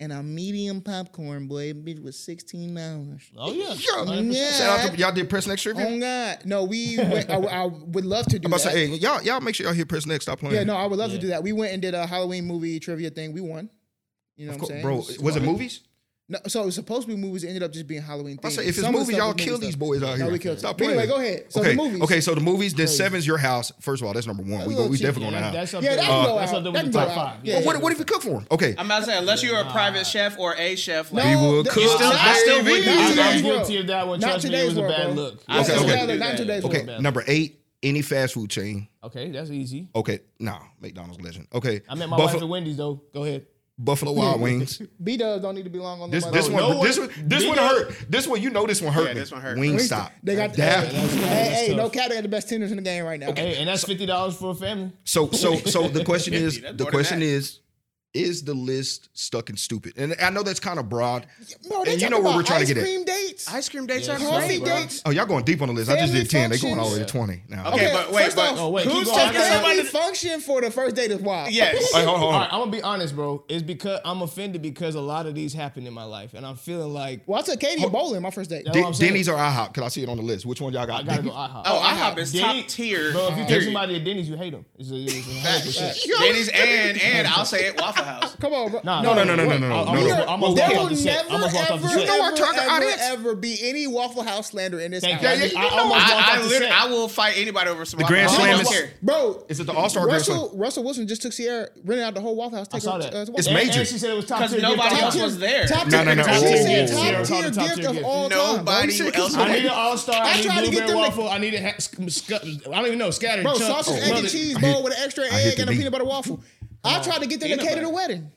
and a medium popcorn. Boy, it bitch was sixteen dollars. Oh yeah. Yeah. Yeah. Shout out to y'all did press next trivia. Oh God, no, we. (laughs) Went, I, I would love to do I'm about that. to say, hey, y'all, y'all make sure y'all hear press next. Stop playing. yeah, no, I would love to do that. We went and did a Halloween movie trivia thing. We won. You know Of what course, I'm saying? bro. Was it movies? No, so it was supposed to be movies. It ended up just being Halloween I themed. say, if it's Some movies, y'all was kill movie these stuff. boys out No, here. we killed Stop them. Playing. anyway, go ahead. So okay, the movies. okay. So the movies. The Seven's your house. First of all, that's number one. We go. We cheap. definitely Yeah, going to that's have. Yeah, there. that can go That's out. up there That with the top five. Yeah. Well, what, what if you cook for them? Okay. I'm about to say unless you're a private chef or a chef. Like, No, We will th- cook, not- still- I still not wouldn't in do I'm, that. today's I'm world. guilty of that one. Not Trust me, it today's was a bad look. Yeah, Okay, it's okay. bad look. Not today's Okay. Number eight. Any fast food chain. Okay, that's easy. Okay. Nah. McDonald's legend. Okay. I met my Buffalo- wife at Wendy's though. Go ahead. Buffalo Wild Wings. (laughs) B Dubs don't need to be long on the This money. this one no this one- one this one B-Dub- hurt. This one you know this one hurt Yeah, me. this one hurt. Wingstop. They got that. hey, hey, tough. no cap. They got the best tenders in the game right now. Hey, and that's fifty dollars for a family. So so so the question is the question that. is is the list stuck and stupid? And I know that's kind of broad. Bro, they And you know where we're trying to ice get at. cream dates, Ice cream dates are coffee great, dates. Oh, y'all going deep on the list. I just did 10. They going all the way to 20 now. Okay, but wait, first but off, Oh, wait, keep who's going. I taking got family somebody? function for the first date is wild. Yes. Hey, hold on, hold All I'm gonna be honest, bro. It's because I'm offended because a lot of these happen in my life, and I'm feeling like Well, I took Katie bowling my first date. That's Den- I'm saying. Denny's or IHOP? Can I see it on the list? Which one y'all got? I gotta go Denny's? IHOP. Oh, IHOP is Denny- top tier. Bro, if you take somebody at Denny's, you hate them. It's a, it's a 100%. Denny's and and (laughs) I'll say it Waffle House. Come on, bro. Nah, No, no, no, no, no, no, no, no, no. I almost there walked will off the set. I never, almost walked off the ever, set. know our ever, target ever, audience. ever be any Waffle House slander in this Thank house. you. Yeah, yeah, you I know almost walked I, I, literally. I will fight anybody over some The Grand House. Slam is- care. Bro, Is it the All-Star Grand Slam? Russell Wilson just took Ciara, rented out the whole Waffle House. I saw that. uh, It's major. She said it was top Because tier. nobody else was there. No, no, no. top Whoa, tier, whoa, whoa, top tier Ciara called the top gift of all time. Nobody else I need an all star. I I need tried to get blueberry waffle. I need a ha- sc- sc- I don't even know scattered Bro, sausage, egg, and cheese (laughs) bowl with an extra egg and a peanut butter waffle. I tried to get them to Peanut cater the butter. wedding.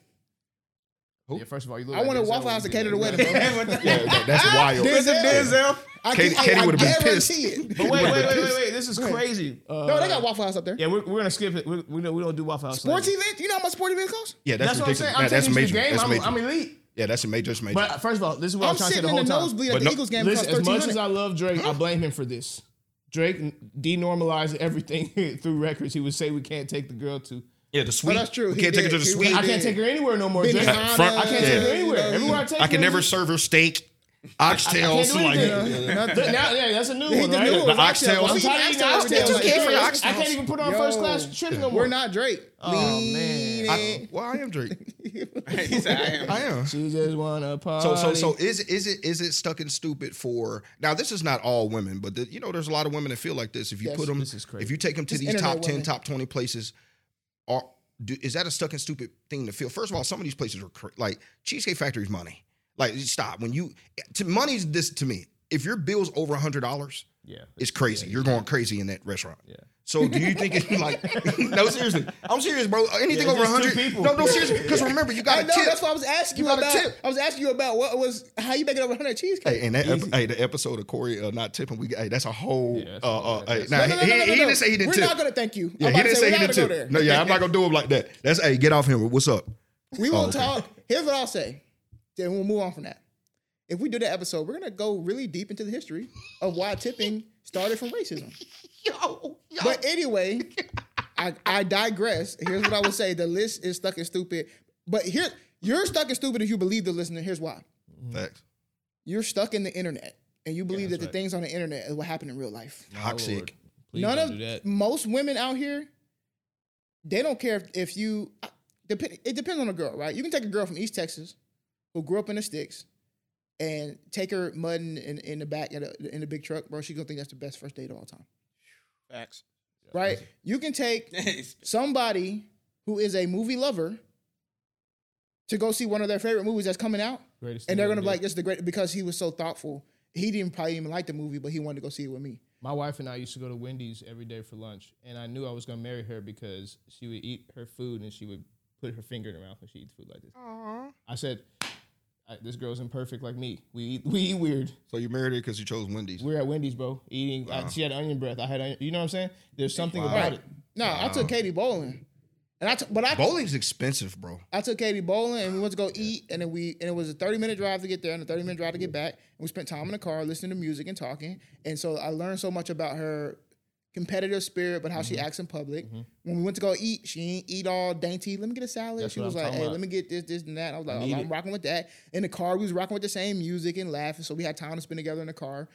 Yeah, first of all, you look I like want a Denzel Waffle House to cater the wedding, bro. (laughs) Yeah, that- that's (laughs) wild. Denzel. Denzel. I Katie- can, Katie I, I would've been guarantee pissed. it. (laughs) But wait, wait, wait, wait, wait. This is crazy. Uh, No, they got Waffle House up there. Yeah, we're, we're gonna skip it. We, we, don't, we don't do Waffle House. Sports later. event? You know how much sports event costs? Yeah, that's, That's what I'm ridiculous. saying. I'm That- that's taking major. the game. That's I'm, major. I'm elite. Yeah, that's a major. That's major. But first of all, this is what I'm, I'm trying to say sitting the in whole the time. nosebleed at But the no- Eagles game. Listen, cost as much as 1300 I love Drake, I blame him for this. Drake denormalized everything through records. He would say we can't take the girl to. Yeah, the sweet. Oh, that's true. We can't take her to the He sweet. really I can't take her anywhere no more. Benny Drake. Hanna, front- I can't you take her anywhere. you know, Everywhere I take her, I her, can never it's- serve her steak, oxtails. do like, anything. Now, yeah, that's a new He one, the right? new The oxtails. oxtails. I'm We tired of eat eating oxtails oxtails. every day. too cute for your I can't even put on Yo, first class trip no more. We're not Drake. Oh, man. I, well, I am Drake. (laughs) I am. I am. She just wanna party. So so so is is it is it stuck and stupid for now? This is not all women, but the, you know there's a lot of women that feel like this. If you Yes. put them, This is crazy. if you take them to It's these internet top ten, women. top twenty places, are do, is that a stuck and stupid thing to feel? First of all, some of these places are cra- like Cheesecake Factory's money. Like stop when you to money's this to me. If your bill's over a hundred dollars, yeah, it's crazy. You're going crazy in that restaurant. Yeah. So do you think it's like (laughs) no seriously? I'm serious, bro. Anything Yeah, over a just two hundred? people. No, no seriously. Because remember, you got I a know. tip. That's why I was asking you, You about. tip. I was asking you about what was how you make it over 100 cheesecake. Hey, and that ep- hey, the episode of Corey uh, not tipping, we hey, that's a whole. Yeah, that's uh, uh, hey, now, No, no, he, no, no, he no, no. didn't say he didn't We're tip. not gonna thank you. yeah, he didn't say, say he didn't tip. No, yeah, I'm not gonna do him like that. That's hey, get off him. What's up? We will Oh, okay. talk. Here's what I'll say. Then we'll move on from that. If we do that episode, we're gonna go really deep into the history of why tipping started from racism. (laughs) Yo, yo. But anyway, (laughs) I, I digress. Here's what I would say: the list is stuck and stupid. But here, you're stuck and stupid if you believe the listener. Here's why: mm-hmm. Facts. you're stuck in the internet, and you believe that that's the right. things on the internet is what happened in real life. Toxic. Lord. Please None don't of do that. most women out here, they don't care if, if you. Dep- it depends on the girl, right? You can take a girl from East Texas who grew up in the sticks and take her mudding in, in the back in the, in the big truck, bro. She's gonna think that's the best first date of all time, Facts. right? You can take (laughs) somebody who is a movie lover to go see one of their favorite movies that's coming out, Greatest and they're gonna be like, "This is the great," because he was so thoughtful. He didn't probably even like the movie, but he wanted to go see it with me. My wife and I used to go to Wendy's every day for lunch, and I knew I was gonna marry her because she would eat her food and she would put her finger in her mouth when she eats food like this. I said, I, "This girl's imperfect like me. We eat, we eat weird. So you married her because you chose Wendy's. We're at Wendy's, bro, eating. I, uh-huh. she had onion breath. I had, onion, you know what I'm saying? There's something Wow. about it. No, I took Katie bowling, and I took, but I Bowling's expensive, bro. I took Katie bowling and we went to go eat, and then we and it was a thirty minute drive to get there and a thirty minute drive to get back. And we spent time in the car listening to music and talking. And so I learned so much about her competitive spirit, but how Mm-hmm. she acts in public. When we went to go eat, she ain't eat all dainty. Let me get a salad. That's she was I'm like, "Hey, about. let me get this, this, and that." I was like, oh, "I'm rocking with that." In the car, we was rocking with the same music and laughing, so we had time to spend together in the car.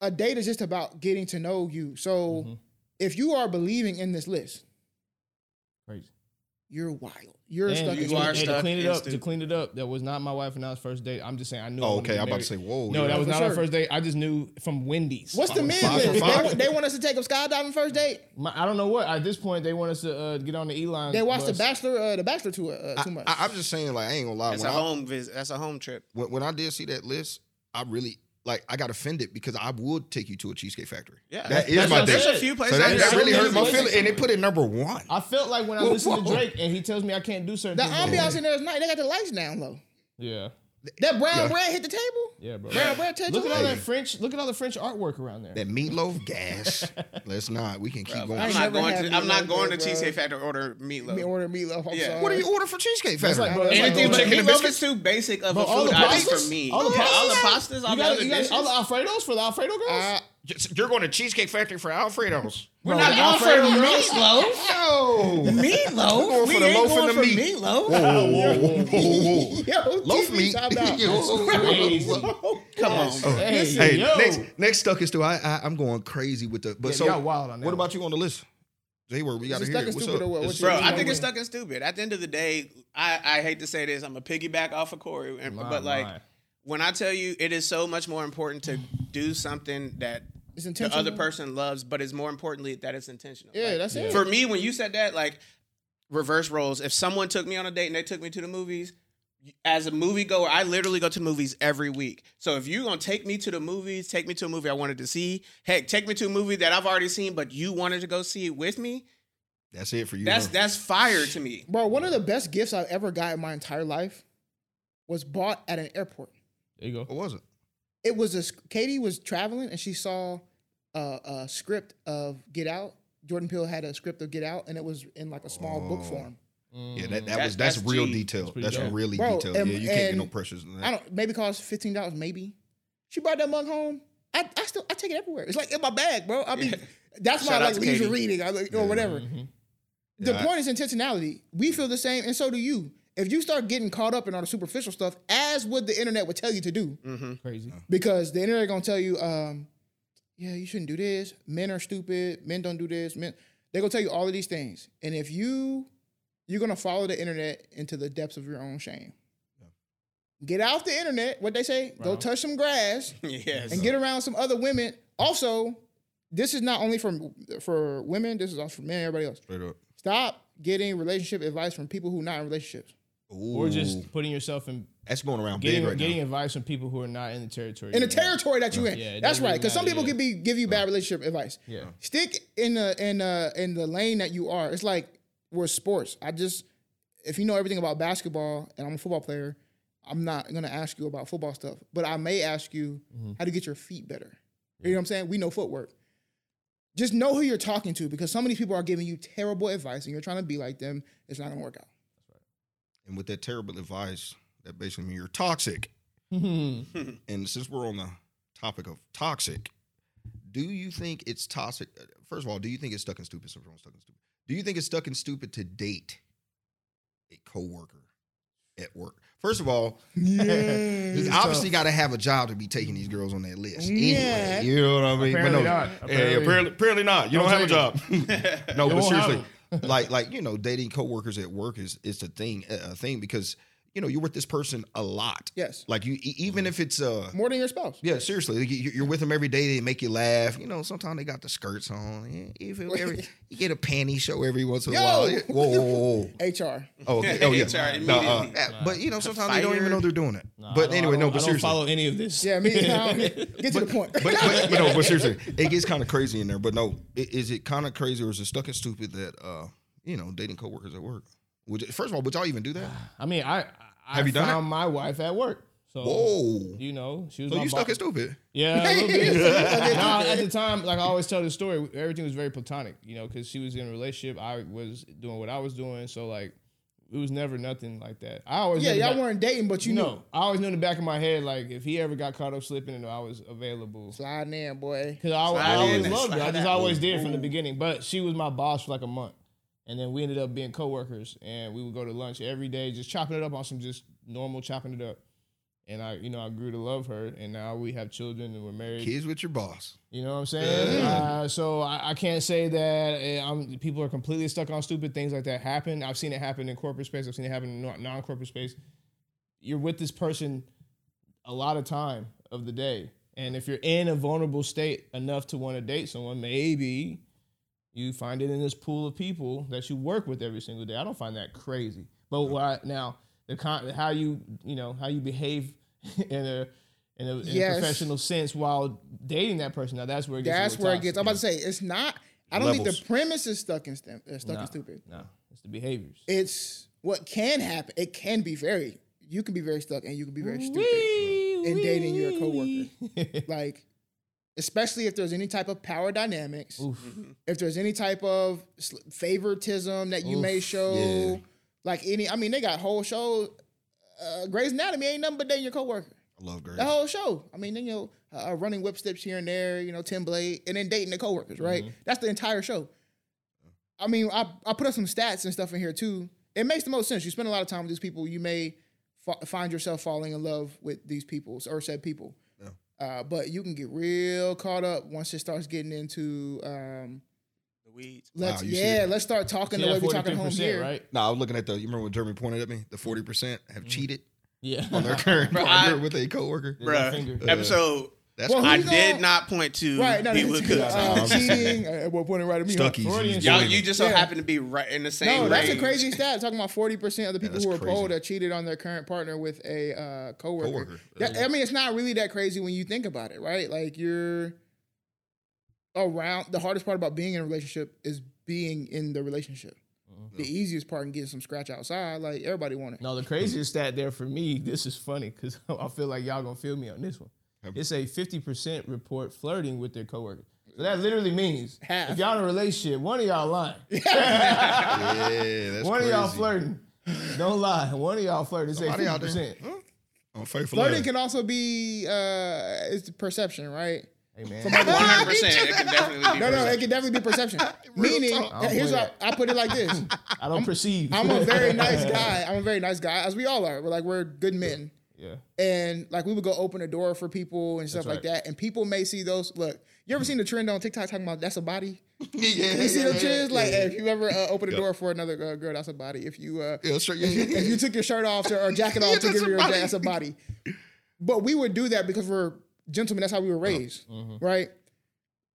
A date is just about getting to know you. So Mm-hmm. if you are believing in this list, Crazy. You're wild. You're And stuck. you in are and stupid. to clean it and up, to clean it up, that was not my wife and I's first date. I'm just saying, I knew. Oh, wanted okay. I'm about to say, whoa. No, yeah. that was for not our first date. I just knew from Wendy's. What's the men list? They, want- they want us to take them skydiving first date. My, I don't know what. At this point, they want us to uh, get on the Elon. They watch the. Bachelor, uh, the Bachelor too, uh, too much. I, am just saying, like, I ain't gonna lie. That's When a I, home visit. That's a home trip. when, when I did see that list, I really like I got offended because I would take you to a cheesecake factory. Yeah, that is my what I'm thing. There's a few So places. that, that really hurt my places. feelings, and they put it number one. I felt like when I Whoa, listen to. Drake and he tells me I can't do certain The things. ambiance in there is nice. They got the lights down low. Yeah. That brown Yeah. bread hit the table. Yeah, bro. Brown bread touch Look at all that French. Look at all the French artwork around there. That meatloaf gas. (laughs) Let's not. We can keep going. I I'm not going to. I'm not meatloaf, going to bro. Cheesecake Factory to order meatloaf. Me order meatloaf. I'm Yeah. sorry. What do you order for cheesecake factory? like, bro, that's Anything like- but chicken and meatloaf biscuits? is too basic of But a all food the item pastas? for me. All the Yeah, all the pastas? pastas, all the got, got all the Alfredos for the Alfredo girls. Uh, You're going to cheesecake factory for Alfredos. We're Bro, not the going for girls? meatloaf. No. Meatloaf. going We the ain't loaf and going the for meat. meatloaf. Whoa, whoa, whoa, whoa, whoa, whoa. (laughs) yo, Loaf TV meat. (laughs) Yo. Come on. Hey, Hey, yo. next next stuck is to I, I I'm going crazy with the but Yeah, so y'all wild on that what about you on the list? Jay, where we got to hear it. What's up? or what? Bro, I think it's stuck and stupid. At the end of the day, I, I hate to say this, I'm a piggyback off of Corey, and, My, but like my. when I tell you, it is so much more important to do something that It's the intentional. other person loves, but it's more importantly that it's intentional. Yeah, Like, that's it. For me, when you said that, like reverse roles. If someone took me on a date and they took me to the movies, as a moviegoer, I literally go to the movies every week. So if you're gonna take me to the movies, take me to a movie I wanted to see. Heck, take me to a movie that I've already seen, but you wanted to go see it with me. That's it for you. That's huh? that's fire to me. Bro, one of the best gifts I've ever got in my entire life was bought at an airport. There you go. What was it? It was a Katie was traveling and she saw a, a script of Get Out. Jordan Peele had a script of Get Out, and it was in like a small book Oh. form. Yeah, that, that That- was that's, that's real G. detail. That's That's, really Bro, detailed. and- yeah, you can't get no and pressures in that. I don't maybe cost fifteen dollars, maybe. She brought that mug home. I, I still I take it everywhere. It's like in my bag, bro. I mean, that's my Shout out like to leisure Katie. reading, I like, or whatever. Mhm. The Yeah, I- point is intentionality. We feel the same, and so do you. If you start getting caught up in all the superficial stuff, as would the internet would tell you to do, Mm-hmm. Crazy. because the internet is gonna tell you, um, yeah, you shouldn't do this. Men are stupid. Men don't do this. Men, they're gonna tell you all of these things, and if you, you're gonna follow the internet into the depths of your own shame. Get off the internet. What they say? Go touch some grass (laughs) Yes. and get around some other women. Also, this is not only for for women. This is also for men. Everybody else. Straight up. Stop getting relationship advice from people who are not in relationships. Or Ooh, just putting yourself in that's going around getting big right getting advice from people who are not in the territory. In the territory that you're in. Yeah, That's right. Because some people yeah. can be give you bad relationship advice. Yeah. Stick in the in in the lane that you are. It's like we're sports. I just if you know everything about basketball and I'm a football player, I'm not gonna ask you about football stuff. But I may ask you Mm-hmm. how to get your feet better. You know what I'm saying? We know footwork. Just know who you're talking to because some of these people are giving you terrible advice and you're trying to be like them. It's not gonna work out. And with that terrible advice, that basically means you're toxic. Mhm. And since we're on the topic of toxic, do you think it's toxic? First of all, do you think it's stuck and stupid? Since we're on stuck and stupid, do you think it's stuck and stupid to date a coworker at work? First of all, Yeah. (laughs) he's obviously got to have a job to be taking these girls on that list. Yeah. Anyway, you know what I mean? Apparently no, not. yeah, Apparently- apparently, apparently not. You don't, Don't have a job. (laughs) no, but won't have seriously, (laughs) like like you know, dating coworkers at work is is a thing a thing because you know you're with this person a lot. Yes. Like you, e- even if it's uh More than your spouse. yeah, seriously, like, you- you're with them every day. They make you laugh. You know, sometimes they got the skirts on. Yeah, If it- every, (laughs) you get a panty show every once in a Yo! while. Yeah. Whoa, whoa, whoa, whoa. HR. Oh, okay. oh yeah. HR (laughs) No, uh, immediately. yeah, but you know, sometimes they don't even know they're doing it. Nah, I but don't- anyway, I no, don't- but I don't seriously, follow any of this. Yeah, me. I don't- (laughs) get to the point. but, but you know, but seriously, it gets kind of crazy in there. But no, i- is it kind of crazy or is it stuck and stupid that uh, you know, dating coworkers at work? Would you- first of all, would y'all even do that? I mean, I I Have you done found my wife at work. So Whoa. you know, she was So my you stuck boss. and stupid? Yeah, a little (laughs) bit. Okay. no, at the time, like I always tell the story, everything was very platonic, you know, because she was in a relationship, I was doing what I was doing, so like it was never nothing like that. I always Yeah, knew y'all that- weren't dating, but you no, know. I always knew in the back of my head, like if he ever got caught up slipping, and I was available. Sliding in, boy. Because I, Slide I always in, loved her. I slide just out. always did from the beginning. But she was my boss for like a month. And then we ended up being coworkers and we would go to lunch every day, just chopping it up on some just normal chopping it up. And I, you know, I grew to love her and now we have children and we're married. Kids with your boss. You know what I'm saying? Uh, so I, I can't say that eh, I'm, people are completely stuck on stupid things like that happen. I've seen it happen in corporate space. I've seen it happen in non corporate space. You're with this person a lot of time of the day. And if you're in a vulnerable state enough to want to date someone, maybe you find it in this pool of people that you work with every single day. I don't find that crazy. But what I, now the con, how you you know how you behave (laughs) in a in a, in Yes. a professional sense while dating that person. Now that's where it gets. That's little where it gets. I'm about to say it's not. I don't think the premise is stuck in stem, uh, stuck Nah, in stupid. No, it's the behaviors. It's what can happen. It can be very. You can be very stuck, and you can be very stupid. in dating your coworker. (laughs) Like, especially if there's any type of power dynamics. Oof. if there's any type of favoritism that you may show, yeah. like any, I mean, they got whole show. Uh, Grey's Anatomy ain't nothing but dating your coworker. I love Grace. The whole show. I mean, then you know, uh, running whip steps here and there, you know, Tim Blade, and then dating the coworkers, right? That's the entire show. I mean, I, I put up some stats and stuff in here too. It makes the most sense. You spend a lot of time with these people. You may fa- find yourself falling in love with these people or said people. Uh, but you can get real caught up once it starts getting into um, The weeds. let's Wow, yeah, let's start talking See the way that we talking home here. right? No, I was looking at the. You remember when Jeremy pointed at me? The forty percent have cheated Yeah. on their (laughs) current Bro, partner I- with a coworker. Yeah, that Bruh, finger. episode. That's Well. I you know- did not point to Right, no, people no, who could. uh, cheating. Uh, well, pointing right at me. Stuckies. Freudian He's shit. Y'all, you just so Yeah. happen to be right in the same. No, that's a crazy stat. Talking about forty percent of the people that's who were crazy. polled that cheated on their current partner with a uh, coworker. Coworker. That- I mean, it's not really that crazy when you think about it, right? Like you're around. The hardest part about being in a relationship is being in the relationship. Mm-hmm. The easiest part and getting some scratch outside. Like everybody want it. No, the craziest stat there for me, this is funny because (laughs) I feel like y'all gonna feel me on this one. It's a 50% report flirting with their coworker. So that literally means Half. if y'all in a relationship, one of y'all lying. (laughs) Yeah, (laughs) that's one crazy. of y'all flirting. Don't lie. One of y'all flirting. Say Somebody out there. 50%. Unfaithful. Flirting love. can also be uh, it's perception, right? Hey man. One hundred percent. It can definitely be. No, no, perception. it can definitely be perception. (laughs) Meaning, talk. I don't here's what I put it like this. I don't perceive. I'm a very nice guy. I'm a very nice guy, as we all are. We're like we're good men. Yeah. and like we would go open a door for people and stuff like that. And people may see those. Look, you ever seen the trend on TikTok talking about that's a body? (laughs) yeah, You see yeah, the trends? Like yeah. if you ever uh, open a Yeah. door for another uh, girl, that's a body. If you uh, Yeah, sure, (laughs) yeah, if, you, yeah, if you took your shirt off to, or jacket (laughs) off to give her a body. that's a body. But we would do that because we're gentlemen. That's how we were raised, right?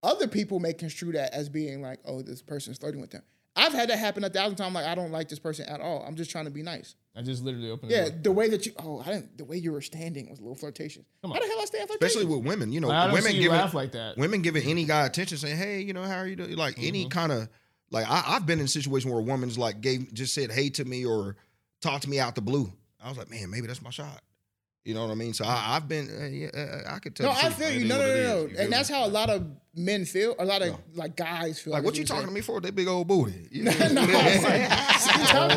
Other people may construe that as being like, oh, this person's flirting with them. I've had that happen a thousand times. Like I don't like this person at all. I'm just trying to be nice. I just literally opened Yeah, the door. the way that you oh, I didn't the way you were standing was a little flirtatious. How the hell I stand flirtatious? Especially with women, you know, Like, I don't women see you giving laugh like that. women giving any guy attention, saying, "Hey, you know, how are you doing?" Like Mm-hmm. any kind of like I, I've been in a situation where a woman's like gave just said hey to me or talked to me out the blue. I was like, man, maybe that's my shot. You know what I mean? So I, I've been, uh, yeah, uh, I could tell. You. No, the I feel you. is No, no, no, no. is. You feel And that's me? how a lot of men feel. A lot of like guys feel. Like, I what you talking say. to me for? That big old booty. (laughs) You no, know? no, (laughs) Time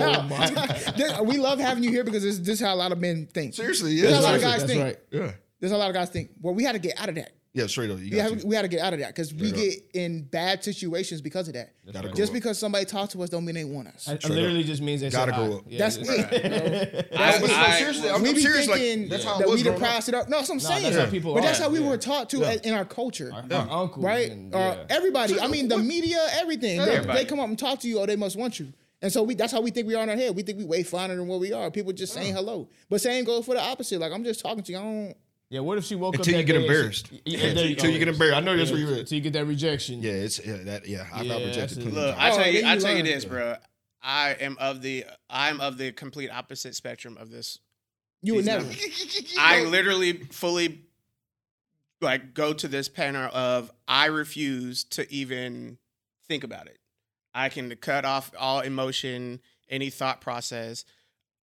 Oh (laughs) we love having you here because this, this is how a lot of men think. Seriously, yeah. There's a lot of guys That's think. right. Yeah, There's a lot of guys think. Well, we had to get out of that. Yeah. Straight up, you We have, to. we had to get out of that because we Straight get in bad situations because of that. Gotta grow Just up. because somebody talks to us don't mean they want us. I, I Straight literally just means they Gotta said grow hi. up. Yeah, That's just- it. bro. (laughs) I- But I- seriously, I'm, we I'm be serious. thinking Like that's how that was we to growing up. price it up. No, that's what I'm No, saying. that's how people but are. that's how we Yeah. were taught to Yeah. in our culture. Our, our uncles right? and- Or yeah. everybody. I mean, the media, everything. They, Everybody. they come up and talk to you, or they must want you. And so we that's how we think we are in our head. We think we way finer than what we are. People just saying hello. But same goes for the opposite. Like I'm just talking to you. I don't Yeah, what if she woke Until up you get day and she- embarrassed. Yeah, there you Until you get embarrassed. I know that's where you're at. Until you get that rejection. Yeah, it's yeah, that. Yeah, I Yeah, got rejected. a- plenty Look, I oh, tell Oh, you, I tell you this, bro. I am of the I'm of the complete opposite spectrum of this. you would never. (laughs) I literally fully like go to this panel of I refuse to even think about it. I can cut off all emotion, any thought process.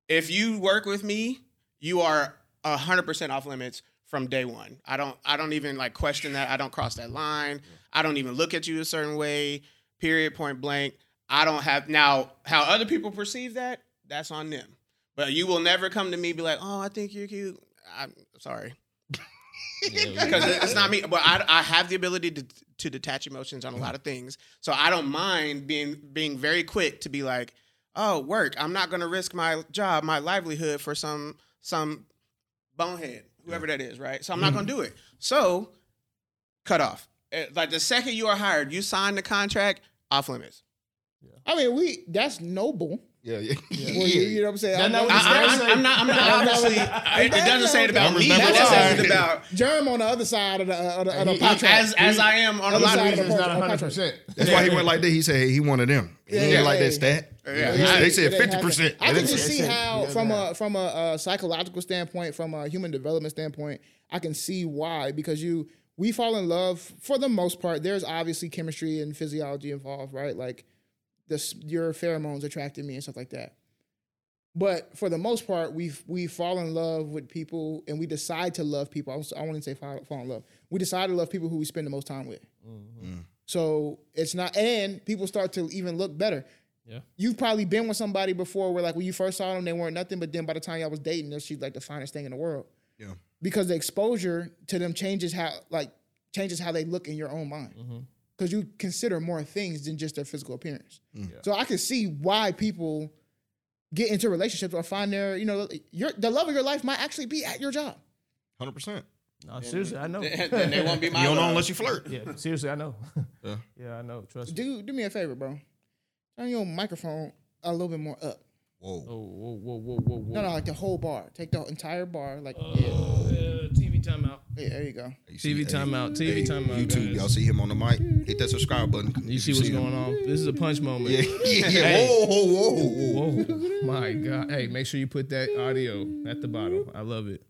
If you work with me, you are hundred percent off limits from day one. I don't I don't even like question that. I don't cross that line. I don't even look at you a certain way. Period. Point blank. I don't have now how other people perceive that. That's on them. But you will never come to me be like, oh, I think you're cute. I'm sorry Yeah, (laughs) because it's not me. But I, I have the ability to to detach emotions on a lot of things, so I don't mind being being very quick to be like, oh, work. I'm not going to risk my job, my livelihood for some some bonehead, whoever that is, right? So I'm not going to do it. So cut off. Eh, Like the second you are hired, you sign the contract, off limits. Yeah. I mean, we that's noble. Yeah, yeah. Well, you, you know what I'm saying? That's I'm not not- I, I'm. I'm not. I'm not. Obviously, it, it doesn't say it about me. never It just says lie. it about Germ on the other side of the, uh, of the, of the He- he- as as I am on a lot of of reasons. It's not 100. percent That's why he went like that. He said, "Hey, he one of them." He Yeah, ain't yeah, like yeah. that stat. Yeah. They- they said fifty percent. I can just see how, from a from a, uh psychological standpoint, from a human development standpoint, I can see why because you we fall in love for the most part. There's obviously chemistry and physiology involved, right? Like this, your pheromones attracted me and stuff like that. But for the most part, we we fall in love with people, and we decide to love people. I, was, I wouldn't say fall, fall in love. We decide to love people who we spend the most time with. Mm-hmm. Mm. So it's not, and people start to even look better. Yeah. You've probably been with somebody before where like when you first saw them, they weren't nothing, but then by the time y'all was dating, they're she's like the finest thing in the world. Yeah. Because the exposure to them changes how like changes how they look in your own mind. Mm-hmm. Because you consider more things than just their physical appearance. So I can see why people get into relationships or find their, you know, your the love of your life might actually be at your job. Hundred percent. No, seriously, I know. (laughs) then they won't be (laughs) my You don't know unless you flirt. yeah, seriously, I know. Yeah. (laughs) yeah, I know. Trust me. Do do me a favor, bro. Turn your microphone a little bit more up. Whoa. Oh, whoa, whoa, whoa, whoa, whoa. No, no, like the whole bar. Take the entire bar. Like, Uh, yeah, TV timeout. yeah, there you go. You see- TV hey, timeout. TV hey, timeout. YouTube, guys. y'all see him on the mic. Hit that subscribe button. You see what's going on? This is a punch moment. Yeah, (laughs) yeah, yeah. Hey. Whoa, whoa, whoa, whoa. Whoa, my God! Hey, make sure you put that audio at the bottom. I love it.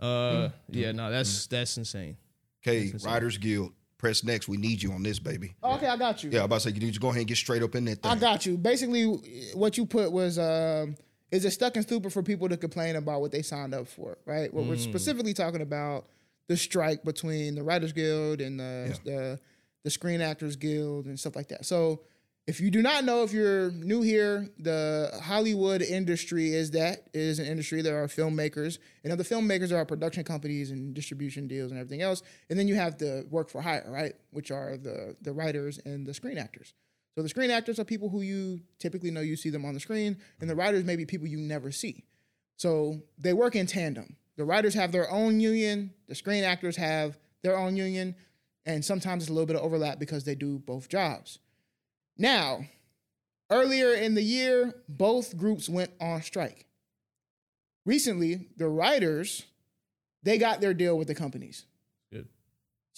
Uh, yeah, no, that's that's insane. Okay, Writers Guild. Press next. We need you on this, baby. Okay, I got you. Yeah, I'm about to say, you need to go ahead and get straight up in that thing. I got you. Basically, what you put was, um, is it stuck and stupid for people to complain about what they signed up for, right? What we're hmm. specifically talking about the strike between the Writers Guild and the, the the Screen Actors Guild and stuff like that. So, if you do not know, if you're new here, the Hollywood industry is that it is an industry. There are filmmakers, and other filmmakers are production companies and distribution deals and everything else. And then you have the work for hire, right, which are the the writers and the screen actors. So the screen actors are people who you typically know you see them on the screen, and the writers may be people you never see. So they work in tandem. The writers have their own union, the screen actors have their own union, and sometimes it's a little bit of overlap because they do both jobs. Now, earlier in the year, both groups went on strike. Recently, the writers, they got their deal with the companies.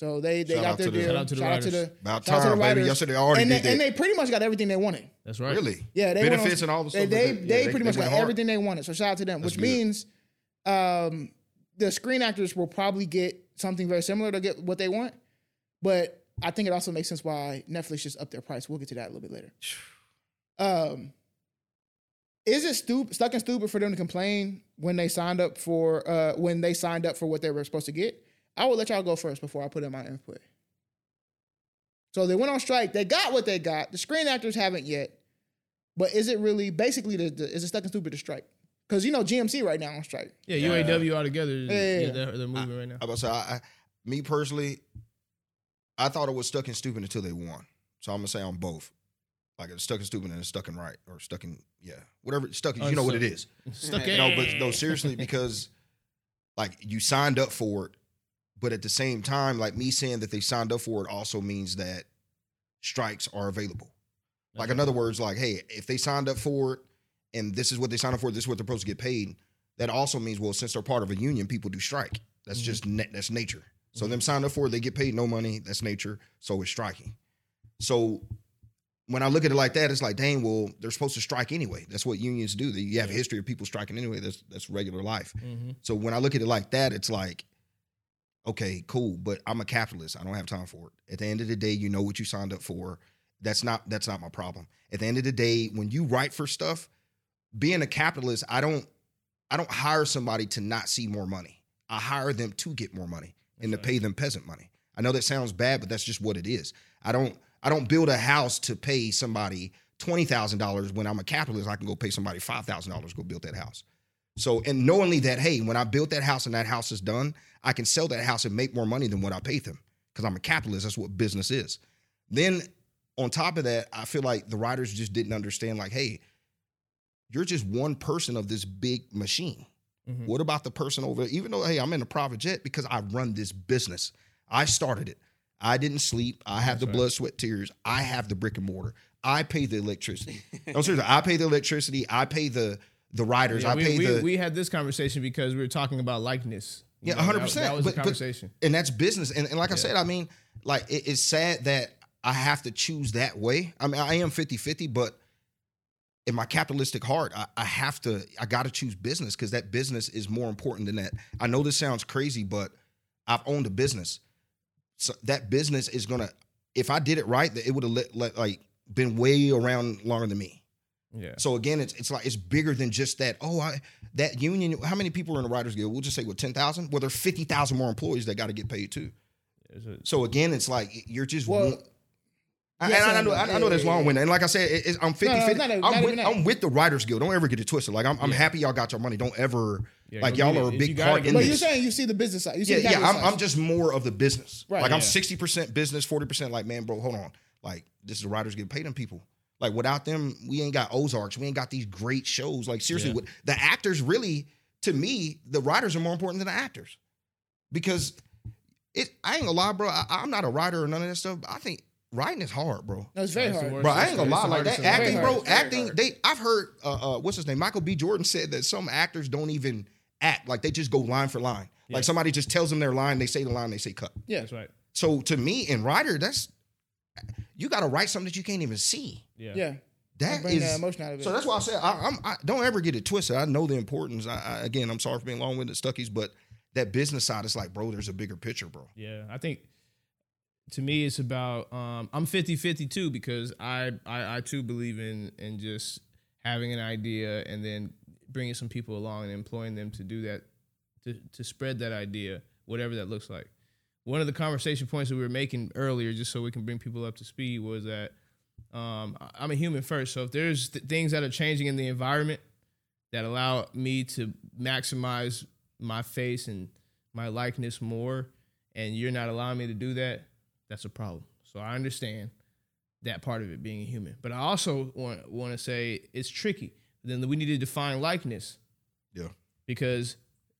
Good. So they they Shout got out their to the- deal. Shout out to the writers. About shout out to time, the baby. writers. Yesterday, I already and did they, and they pretty much got everything they wanted. That's right. Really? Yeah, they went benefits on- and all the stuff. they, that- they yeah, pretty much got hard. everything they wanted. So shout out to them, That's which good. means um, the screen actors will probably get something very similar to get what they want. But I think it also makes sense why Netflix just upped their price. We'll get to that a little bit later. (sighs) Um, is it stupid, stuck and stupid for them to complain when they signed up for uh, when they signed up for what they were supposed to get? I will let y'all go first before I put in my input. So they went on strike. They got what they got. The screen actors haven't yet. But is it really basically the, the is it stuck and stupid to strike? Because you know GMC right now on strike. Yeah, UAW altogether. Yeah, yeah, yeah. they're, they're moving right now. I about to say, I, I, me personally, I thought it was stuck and stupid until they won. So I'm gonna say on both. Like it's stuck and stupid and it's stuck and right or stuck in yeah whatever stuck. You know what it is. Stuck No, but no, seriously, because like you signed up for it, but at the same time, like me saying that they signed up for it also means that strikes are available. Like in other words, like hey, if they signed up for it and this is what they signed up for, this is what they're supposed to get paid. That also means well, since they're part of a union, people do strike. That's just na- that's nature. So them signed up for it, they get paid no money. That's nature. So it's striking. So when I look at it like that, it's like, dang, well, they're supposed to strike anyway. That's what unions do. You have a history of people striking anyway. That's that's regular life. Mhm. So when I look at it like that, it's like, okay, cool, but I'm a capitalist. I don't have time for it. At the end of the day, you know what you signed up for. That's not that's not my problem. At the end of the day, when you write for stuff, being a capitalist, I don't I don't hire somebody to not see more money. I hire them to get more money and to pay them peasant money. I know that sounds bad, but that's just what it is. I don't I don't build a house to pay somebody twenty thousand dollars when I'm a capitalist. I can go pay somebody five thousand dollars to go build that house. So, and knowingly that, hey, when I built that house and that house is done, I can sell that house and make more money than what I paid them because I'm a capitalist. That's what business is. Then on top of that, I feel like the writers just didn't understand, like, hey, you're just one person of this big machine. Mhm. What about the person over? Even though, hey, I'm in a private jet because I run this business. I started it. I didn't sleep. I have the right. blood, sweat, tears. I have the brick and mortar. I pay the electricity. (laughs) no, seriously, I pay the electricity. I pay the the writers. Yeah, I we, pay we, the we had this conversation because we were talking about likeness. Yeah, one hundred percent. That was but, the conversation. But, and that's business. And, and like I said, I mean, like it- it's sad that I have to choose that way. I mean, I am 50-50, but in my capitalistic heart, I, I have to, I gotta choose business because that business is more important than that. I know this sounds crazy, but I've owned a business. So that business is gonna, if I did it right, that it would have let, let like been way around longer than me. Yeah. So again, it's it's like it's bigger than just that. Oh, I that union. How many people are in the Writers Guild? We'll just say what ten thousand. Well, there are fifty thousand more employees that got to get paid too. It's a- So again, it's like you're just. Well, one- I, yes and I and know, no. I know that's Yeah, yeah, long yeah. winded. And like I said, it, it's, I'm 50 no, 50. not even- I'm, with. I'm with the Writers Guild. Don't ever get it twisted. Like, I'm, I'm Yeah. happy y'all got your money. Don't ever, Yeah, like, y'all are a big part in But it. you're saying you see the business side. You see Yeah, the yeah. I'm, side. I'm just more of the business. Right. Like, I'm 60% business, 40% like, man, bro, hold on. Like, this is the Writers Guild. Pay them people. Like, without them, we ain't got Ozarks. We ain't got these great shows. Like, seriously, Yeah. what, the actors really, to me, the writers are more important than the actors. Because it, I ain't gonna lie, bro. I, I'm not a writer or none of that stuff. But I think writing is hard, bro. No, it's very That's hard. Bro, I ain't gonna lie, like that acting, Very bro. Acting, hard. they. I've heard, uh, uh, what's his name? Michael B. Jordan said that some actors don't even act, like they just go line for line. Yeah. Like somebody just tells them their line, they say the line, they say cut. Yeah. That's right. So to me, in writer, that's you got to write something that you can't even see. Yeah. Yeah. That Bring is. the emotion out of it. so that's why I said I, I'm. I, don't ever get it twisted. I know the importance. I, I, again, I'm sorry for being long-winded, Stuckies, but that business side is like, bro, there's a bigger picture, bro. Yeah, I think to me it's about um I'm 50-50 too because I, I I too believe in in just having an idea and then bringing some people along and employing them to do that to to spread that idea whatever that looks like. One of the conversation points that we were making earlier just so we can bring people up to speed was that um I'm a human first so if there's th- things that are changing in the environment that allow me to maximize my face and my likeness more and you're not allowing me to do that, that's a problem. So I understand that part of it being a human. But I also want want to say it's tricky. Then we need to define likeness Yeah. because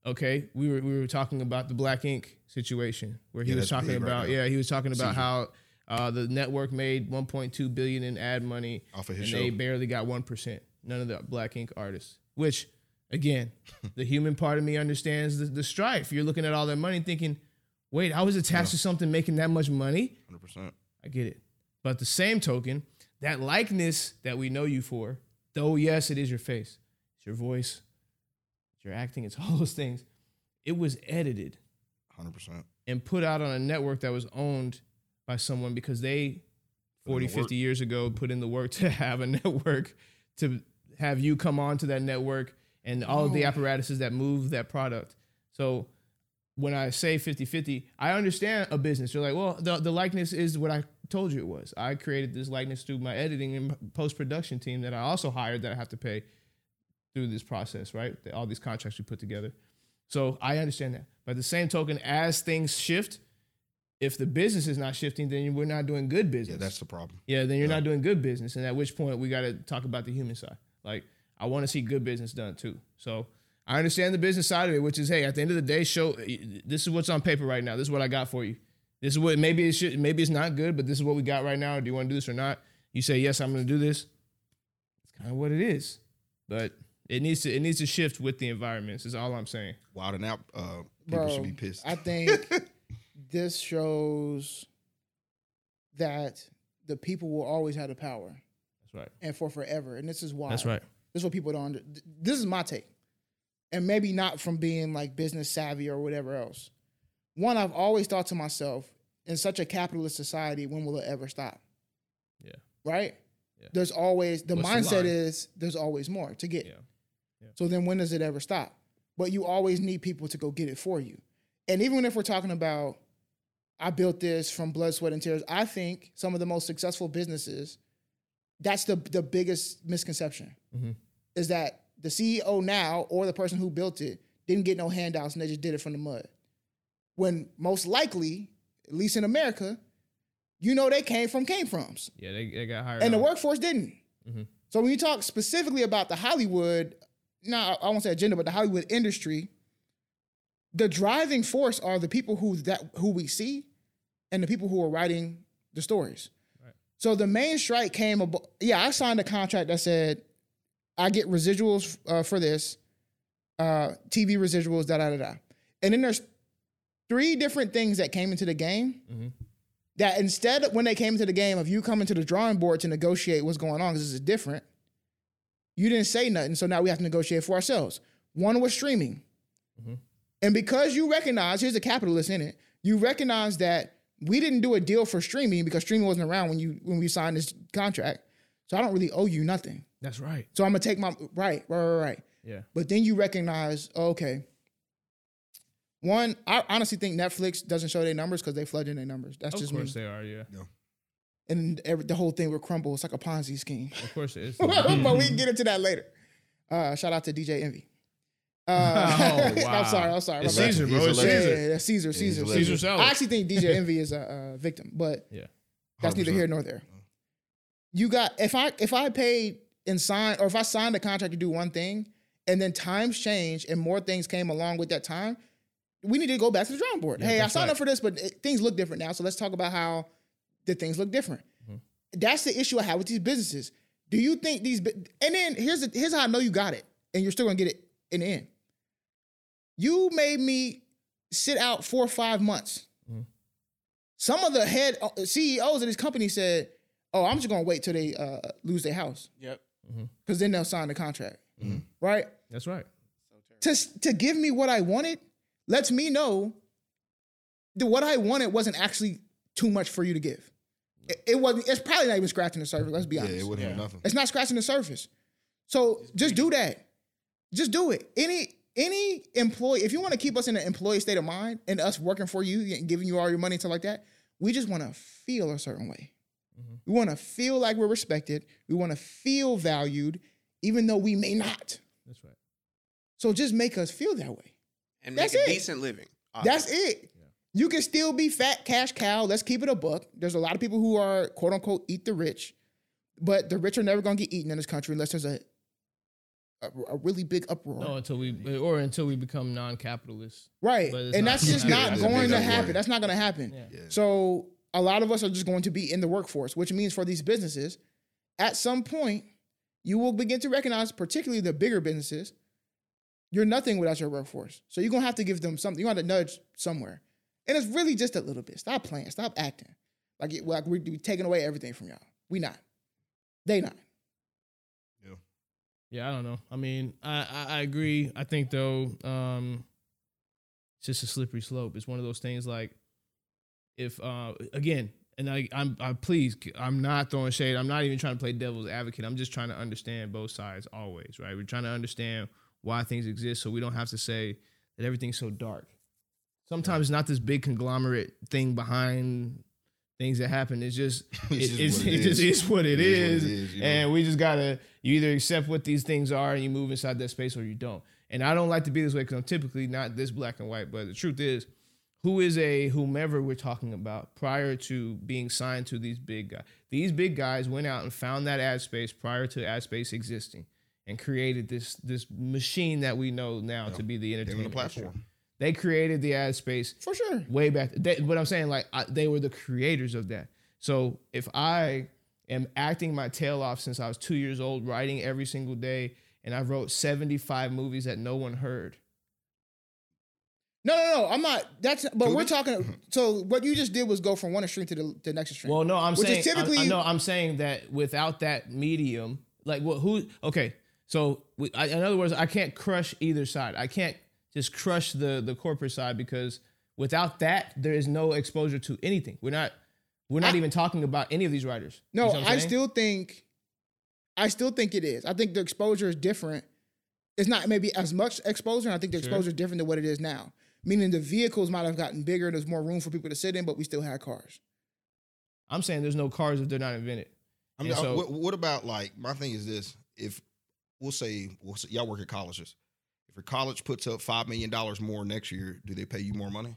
okay, we were we were talking about the Black Ink situation where he Yeah, was talking big right about now. yeah, he was talking about Caesar. how uh, the network made 1.2 billion in ad money Off of his and show. they barely got 1%. None of the Black Ink artists, which again, (laughs) the human part of me understands the, the strife. You're looking at all that money thinking, wait, I was attached to something making that much money. Hundred percent. I get it. But the same token, that likeness that we know you for, though, yes, it is your face, it's your voice, your acting, it's (laughs) all those things. It was edited Hundred percent. and put out on a network that was owned by someone because they Put in 40 the work. 50 years ago put in the work (laughs) to have a network to have you come on to that network and all of the Oh. apparatuses that move that product so when i say 50 50 i understand a business you're like well the, the likeness is what i told you it was i created this likeness through my editing and post-production team that i also hired that i have to pay through this process right all these contracts we put together so I understand that. But the same token, as things shift, if the business is not shifting, then we're not doing good business. Yeah, that's the problem. yeah, then you're yeah. not doing good business. And at which point we got to talk about the human side. Like I want to see good business done too. So I understand the business side of it, which is hey, at the end of the day, show this is what's on paper right now. This is what I got for you. This is what maybe it should maybe it's not good, but this is what we got right now. Do you want to do this or not? You say yes, I'm going to do this. It's kind of what it is, but it needs to it needs to shift with the environments. Is all I'm saying. Wild and out. Uh, people Bro, should be pissed. I think (laughs) this shows that the people will always have the power That's right. and for forever. And this is why. That's right. This is what people don't. Under, this is my take, and maybe not from being like business savvy or whatever else. One, I've always thought to myself, in such a capitalist society, when will it ever stop? Yeah. Right. Yeah. There's always the What's mindset line? is there's always more to get. Yeah. So then when does it ever stop? But you always need people to go get it for you. And even if we're talking about I built this from blood, sweat, and tears, I think some of the most successful businesses, that's the the biggest misconception. Mhm. Is that the CEO now or the person who built it didn't get no handouts and they just did it from the mud. When most likely, at least in America, you know they came from came froms Yeah, they, they got hired. and the workforce didn't. Mhm. So when you talk specifically about the Hollywood, no, I won't say agenda, but the Hollywood industry, the driving force are the people who that who we see, and the people who are writing the stories. Right. So the main strike came. Abo- yeah, I signed a contract that said I get residuals uh, for this, uh, TV residuals, da da da da. And then there's three different things that came into the game. Mhm. That instead, when they came into the game, of you coming to the drawing board to negotiate what's going on, because this is different, you didn't say nothing. So now we have to negotiate for ourselves. One was streaming. Mhm. And because you recognize, here's a capitalist in it, you recognize that we didn't do a deal for streaming because streaming wasn't around when you when we signed this contract. So I don't really owe you nothing. That's right. So I'm gonna take my right, right, right, right. Yeah. But then you recognize, okay. One, I honestly think Netflix doesn't show their numbers because they flood in their numbers. That's Of just course they are. Yeah. And every, the whole thing will crumble. It's like a Ponzi scheme. Of course it is. (laughs) but we can get into that later. Uh, shout out to DJ Envy. Uh, (laughs) Oh, (laughs) wow. I'm sorry. I'm sorry. It's. Caesar, bro. It's Caesar. yeah, yeah, Caesar, he's Caesar. Caesar Caesar. salad. I actually think DJ Envy is a, uh victim, but Yeah. that's neither here nor there. You got if I if I paid and signed or if I signed a contract to do one thing and then times changed and more things came along with that time, we need to go back to the drawing board. Yeah, hey, I signed right. up for this, but it- things look different now. So let's talk about how the things look different. Mm-hmm. That's the issue I have with these businesses. Do you think these? And then here's the, here's how I know you got it, and you're still gonna get it in the end. You made me sit out four or five months. Mhm. Some of the head uh, CEOs of this company said, "Oh, I'm just gonna wait till they uh, lose their house Yep. because then they'll sign the contract." Mhm. Right? That's right. To to give me what I wanted lets me know that what I wanted wasn't actually too much for you to give. It, it wasn't. It's probably not even scratching the surface. Let's be honest. Yeah, honest. it wouldn't Yeah. nothing. It's not scratching the surface. So just do that. Just do it. Any any employee, if you want to keep us in an employee state of mind and us working for you and giving you all your money and stuff like that, we just want to feel a certain way. Mhm. We want to feel like we're respected. We want to feel valued, even though we may not. That's right. So just make us feel that way. And That's make a it. decent living. That's it. You can still be fat cash cow. Let's keep it a buck. There's a lot of people who are quote unquote eat the rich, but the rich are never gonna get eaten in this country unless there's a a, a really big uproar. No, until we or until we become non-capitalists. right. And not that's just not happen. That's going big to uproar. happen. That's not gonna happen. Yeah. Yeah. So a lot of us are just going to be in the workforce, which means for these businesses, at some point, you will begin to recognize, particularly the bigger businesses, you're nothing without your workforce. So you're gonna have to give them something. You want to nudge somewhere, and it's really just a little bit. Stop playing. Stop acting like it, like we're we taking away everything from y'all. We not. They not. Yeah, I don't know. I mean, I, I, I agree. I think though, um, it's just a slippery slope. It's one of those things like if uh again, and I I'm I please I'm not throwing shade. I'm not even trying to play devil's advocate. I'm just trying to understand both sides always, right? We're trying to understand why things exist so we don't have to say that everything's so dark. Sometimes it's not this big conglomerate thing behind things that happen. It's just (laughs) It's it, just it's, what it it just is. is what it It is is, what it is, you know? and we just gotta you either accept what these things are and you move inside that space or you don't. And I don't like to be this way because I'm typically not this black and white. But the truth is, who is a whomever we're talking about prior to being signed to these big guys? These big guys went out and found that ad space prior to ad space existing and created this this machine that we know now to be the entertainment the industry. They created the ad space For sure. way back. They, but I'm saying like I, they were the creators of that. So if I am acting my tail off since I was two years old, writing every single day, and I wrote 75 movies that no one heard. No, no, no. I'm not. That's. But we're talking. Mm-hmm. So what you just did was go from one extreme to the, the next extreme. Well, no, I'm Which is saying typically- I, I know I'm saying that without that medium, like what who? Okay, so we, I, in other words, I can't crush either side. I can't just crush the the corporate side because without that, there is no exposure to anything. We're not we're not I- even talking about any of these writers. No, see what I'm I saying? still think, I still think it is. I think the exposure is different. It's not maybe as much exposure. And I think the Sure. exposure is different than what it is now. Meaning the vehicles might have gotten bigger. There's more room for people to sit in, but we still had cars. I'm saying there's no cars if they're not invented. I mean, And so- uh, what, what about like my thing is this: if we'll say, we'll say y'all work at colleges, if your college puts up five million dollars more next year, do they pay you more money?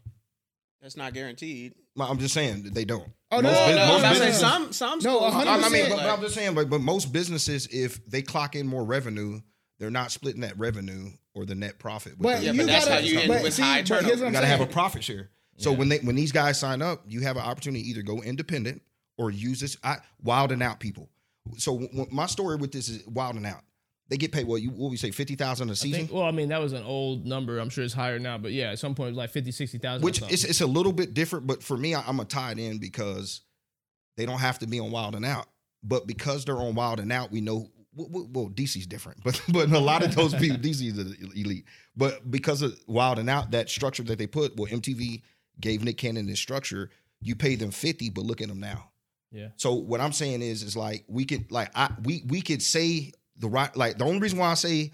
That's not guaranteed. Well, I'm just saying that they don't. Oh, no, Most no, bus- no, most I'm saying some some No, 100%. I I mean, but, but I'm just saying, but, but most businesses, if they clock in more revenue, they're not splitting that revenue or the net profit. with But Yeah, you but that's gotta, how you end with see, high turnover. you got to have a profit share. So Yeah. when they when these guys sign up, you have an opportunity to either go independent or use this. I wild and out people. So w- w- my story with this is wild and out. They get paid what you what we say fifty thousand a I season, think, well, I mean, that was an old number. I'm sure it's higher now, but yeah, at some point it was like 50, 60,000. or which it's it's a little bit different. But for me, I, I'm gonna tie it in because they don't have to be on Wild and Out. But because they're on Wild and Out, we know. Well, well- well, DC's different, (laughs) but but a lot of those (laughs) people, DC's elite. But because of Wild and Out, that structure that they put, well, MTV gave Nick Cannon this structure. You pay them fifty, but look at them now. yeah. So what I'm saying is, is like we could like I we we could say the right like the only reason why I say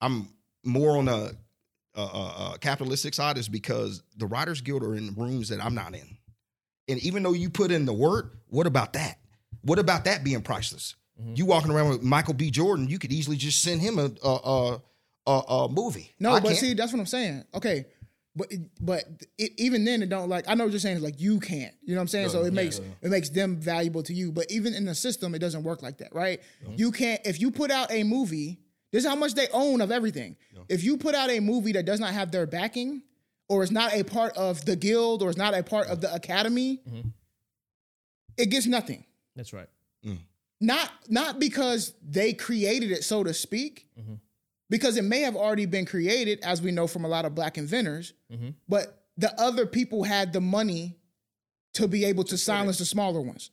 I'm more on the uh, uh, uh, capitalistic side is because the Writers Guild are in rooms that I'm not in, and even though you put in the work, what about that? What about that being priceless? Mm-hmm. You walking around with Michael B. Jordan, you could easily just send him a a a, a, a movie. No, I but can't. see, that's what I'm saying. Okay, but but it, even then, it don't like. I know what you're saying. Is like you can't. You know what I'm saying? so it makes it makes them valuable to you. But even in the system, it doesn't work like that, right? You can't. If you put out a movie, this is how much they own of everything. If you put out a movie that does not have their backing, or is not a part of the guild, or is not a part of the academy, mm-hmm. it gets nothing. That's right. Mm. Not not because they created it, so to speak, mm-hmm. Because it may have already been created, as we know from a lot of black inventors. But the other people had the money to be able to silence the smaller ones.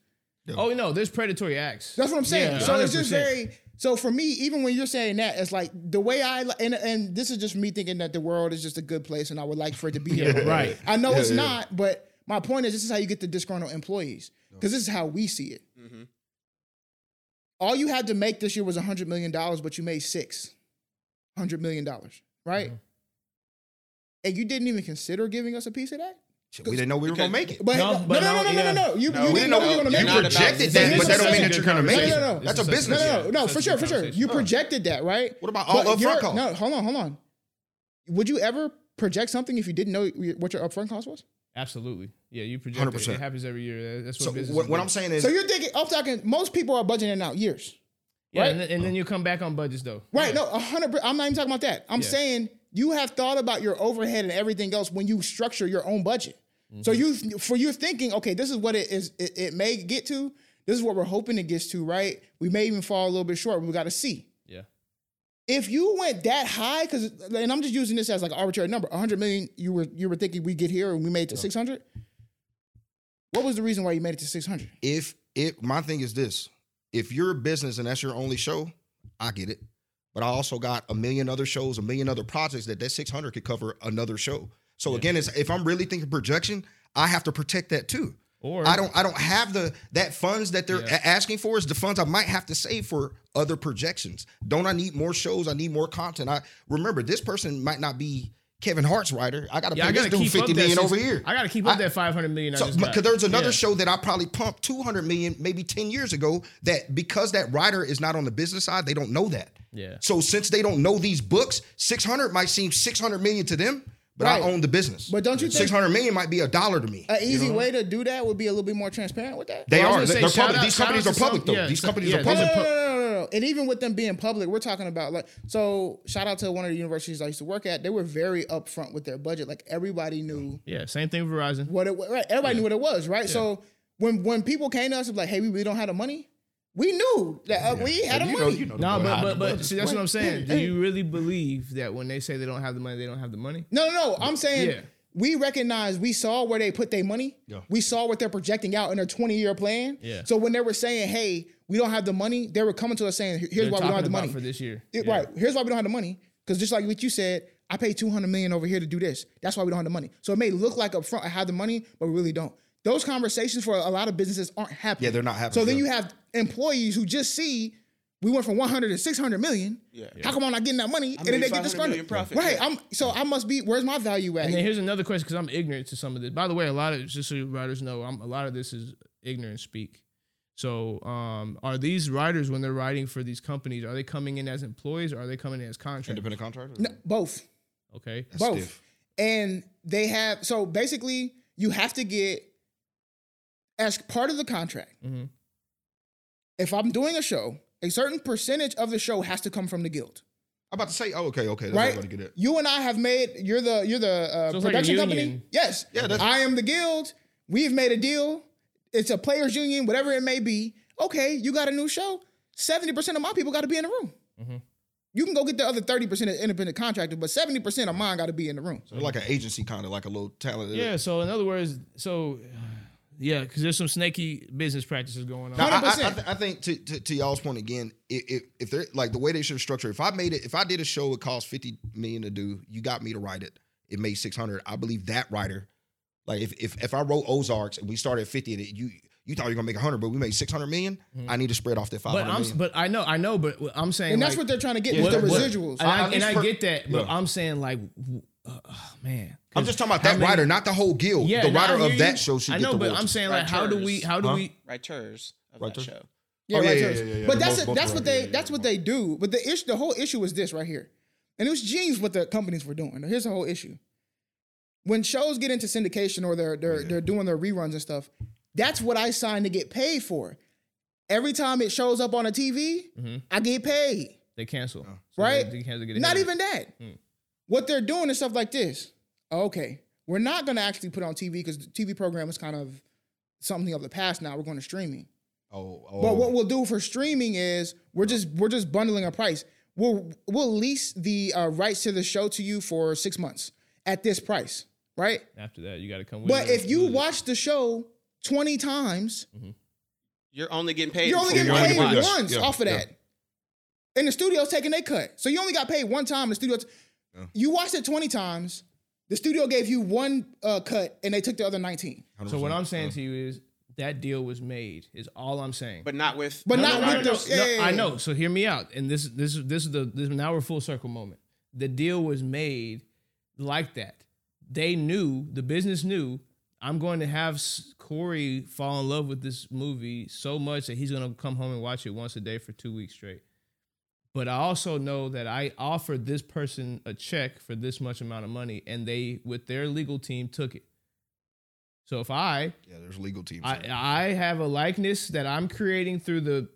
Oh, no, there's predatory acts. That's what I'm saying. Yeah, so it's just very. So for me, even when you're saying that, it's like the way I and and this is just me thinking that the world is just a good place, and I would like for it to be here. right. I know it's not, but my point is, this is how you get the disgruntled employees because this is how we see it. Mm-hmm. All you had to make this year was hundred million dollars, but you made six hundred million dollars, right? Mm-hmm. And you didn't even consider giving us a piece of that. We didn't know we were gonna make it. But No, no, no, but no, no, no, no, no, yeah. no, You, No, you we didn't know we were gonna make it. about- projected that, but that don't mean that you're gonna make it. no, no, no. That's a business. such No, no, no, for sure, for sure. You projected that, right? What about all But upfront costs? No, hold on, hold on. Would you ever project something if you didn't know what your upfront cost was? Absolutely. Yeah, you project it. 100%. It happens every year. That's what So business what, is what. I'm saying is, So you're thinking, I'm talking, most people are budgeting out years. Yeah, right? and, then, and then you come back on budgets, though. Right. No, a hundred. I'm not even talking about that. I'm Yeah. saying you have thought about your overhead and everything else when you structure your own budget. So Mm-hmm. you, for you thinking, okay, this is what it is. It, it may get to. This is what we're hoping it gets to. Right. We may even fall a little bit short. But we got to see. Yeah. If you went that high, because and I'm just using this as like an arbitrary number, 100 million. You were you were thinking we get here and we made it to 600. What was the reason why you made it to 600? if if my thing is this, if you're a business and that's your only show, I get it. But I also got a million other shows, a million other projects that that 600 could cover another show. So again, it's if I'm really thinking projection, I have to protect that too. Or I don't I don't have the that funds that they're Yeah. asking for is the funds I might have to save for other projections. Don't I need more shows? I need more content. I remember this person might not be Kevin Hart's writer. I gotta Yeah, pay this dude keep 50 up million over here. I gotta keep up I- that 500 million. I So, because there's another Yeah. show that I probably pumped 200 million maybe 10 years ago that because that writer is not on the business side, they don't know that. Yeah. So since they don't know these books, 600 might seem 600 million to them, but Right. I own the business. But don't you think- 600 million might be a dollar to me. An you easy know? way to do that would be a little bit more transparent with that. They Well, are. was gonna They're public. out- These companies are public some- though. yeah, These companies yeah, are public. no, no, no, no, no. And even with them being public, we're talking about like so. Shout out to one of the universities I used to work at. They were very upfront with their budget. Like everybody knew Yeah, same thing with Verizon. what it was. Right, everybody knew what it was. Right. So when when people came to us and like, hey, we really don't have the money. We knew that uh, we had the You know, money. you know the No, but but but see, that's what I'm saying. Do you really believe that when they say they don't have the money, they don't have the money? No, no, no. I'm saying Yeah. we recognize we saw where they put their money. Yeah. We saw what they're projecting out in their 20 year plan. Yeah. So when they were saying, hey, we don't have the money, they were coming to us saying, here's They're why we don't have the money. for this year. It- Yeah. Right. Here's why we don't have the money. Because just like what you said, I paid 200 million over here to do this. That's why we don't have the money. So it may look like up front I have the money, but we really don't. Those conversations for a lot of businesses aren't happening. Yeah, they're not happening, So then you have employees who just see we went from 100 to 600 million. Yeah. How come I'm not getting that money? and then they get 500 million disgruntled. profit. Right. Yeah. I'm so I must be. Where's my value at? And then here's another question because I'm ignorant to some of this. By the way, a lot of just so you writers know, I'm, a lot of this is ignorant speak. So, um, are these writers when they're writing for these companies, are they coming in as employees or are they coming in as contractors? Independent contractors. No, both. Okay, both. stiff. And they have so basically you have to get as part of the contract. Mhm. If I'm doing a show, a certain percentage of the show has to come from the guild. I'm about to say, oh, okay, okay. That's right? right. Get it. You and I have made. You're the you're the uh, So it's like production company. Yes, Yeah, that's- I am the guild. We've made a deal. it's a players union, whatever it may be. Okay, you got a new show. Seventy percent of my people got to be in the room. Mm-hmm. You can go get the other thirty percent of independent contractors, but seventy percent of mine got to be in the room. They're like an agency, kind of like a little talent. Yeah. So in other words, so yeah, because there's some snaky business practices going on. Now, I, I, I, th- I think to, to, to y'all's point again, if, if if they're like the way they should structure, if I made it, if I did a show, it cost fifty million to do, you got me to write it, it made six hundred. I believe that writer, like if if if I wrote Ozarks and we started at fifty, and it, you you thought you were gonna make hundred, but we made six hundred million, mm-hmm. I need to spread off that five but I'm million. but I know I know, but I'm saying And that's like, what they're trying to get Yeah, with the what- what- residuals. and I, and least I per- get that, but Yeah. I'm saying like, uh, (sighs) oh, man, I'm just talking about that many- writer, not the whole guild. Yeah, the writer hear of that show should I get know, the but royalties. I'm saying like, how do we? How do Huh? we? Writers of Writers? that show. Yeah, Oh, yeah, right. yeah, yeah, yeah, But that's Both- both that's what they yeah, yeah, that's what they do. But the issue, the whole issue was this right here, and it was genius what the companies were doing. Here's the whole issue: when shows get into syndication or they're they're they're doing their reruns and stuff, that's what I signed to get paid for. Every time it shows up on a TV, Mhm. I get paid. They cancel, Oh. So Right? They, they cancel, get Not even that. Hmm. What they're doing is stuff like this. Okay, we're not going to actually put on TV because the TV program is kind of something of the past now. We're going to streaming. Oh, oh. But what we'll do for streaming is we're just we're just bundling a price. We'll we'll lease the uh, rights to the show to you for six months at this price, right? After that, you got to come. with But it if you lose watch the show twenty times, You're only getting paid. you're only getting you're paid once yeah, off of yeah. that. And the studio's taking their cut. So you only got paid one time. The studio, Yeah. you watched it 20 times. The studio gave you one uh, cut and they took the other 19. So what I'm saying to you is that deal was made. Is all I'm saying. but not with. But No, not no, with no, the. no, yeah, no, yeah, I know. So hear me out. And this this is this is the this now we're full circle moment. The deal was made like that. They knew the business knew I'm going to have Corey fall in love with this movie so much that he's going to come home and watch it once a day for two weeks straight. But I also know that I offered this person a check for this much amount of money, and they, with their legal team, took it. So if I Yeah, there's legal teams. I. I have a likeness that I'm creating through the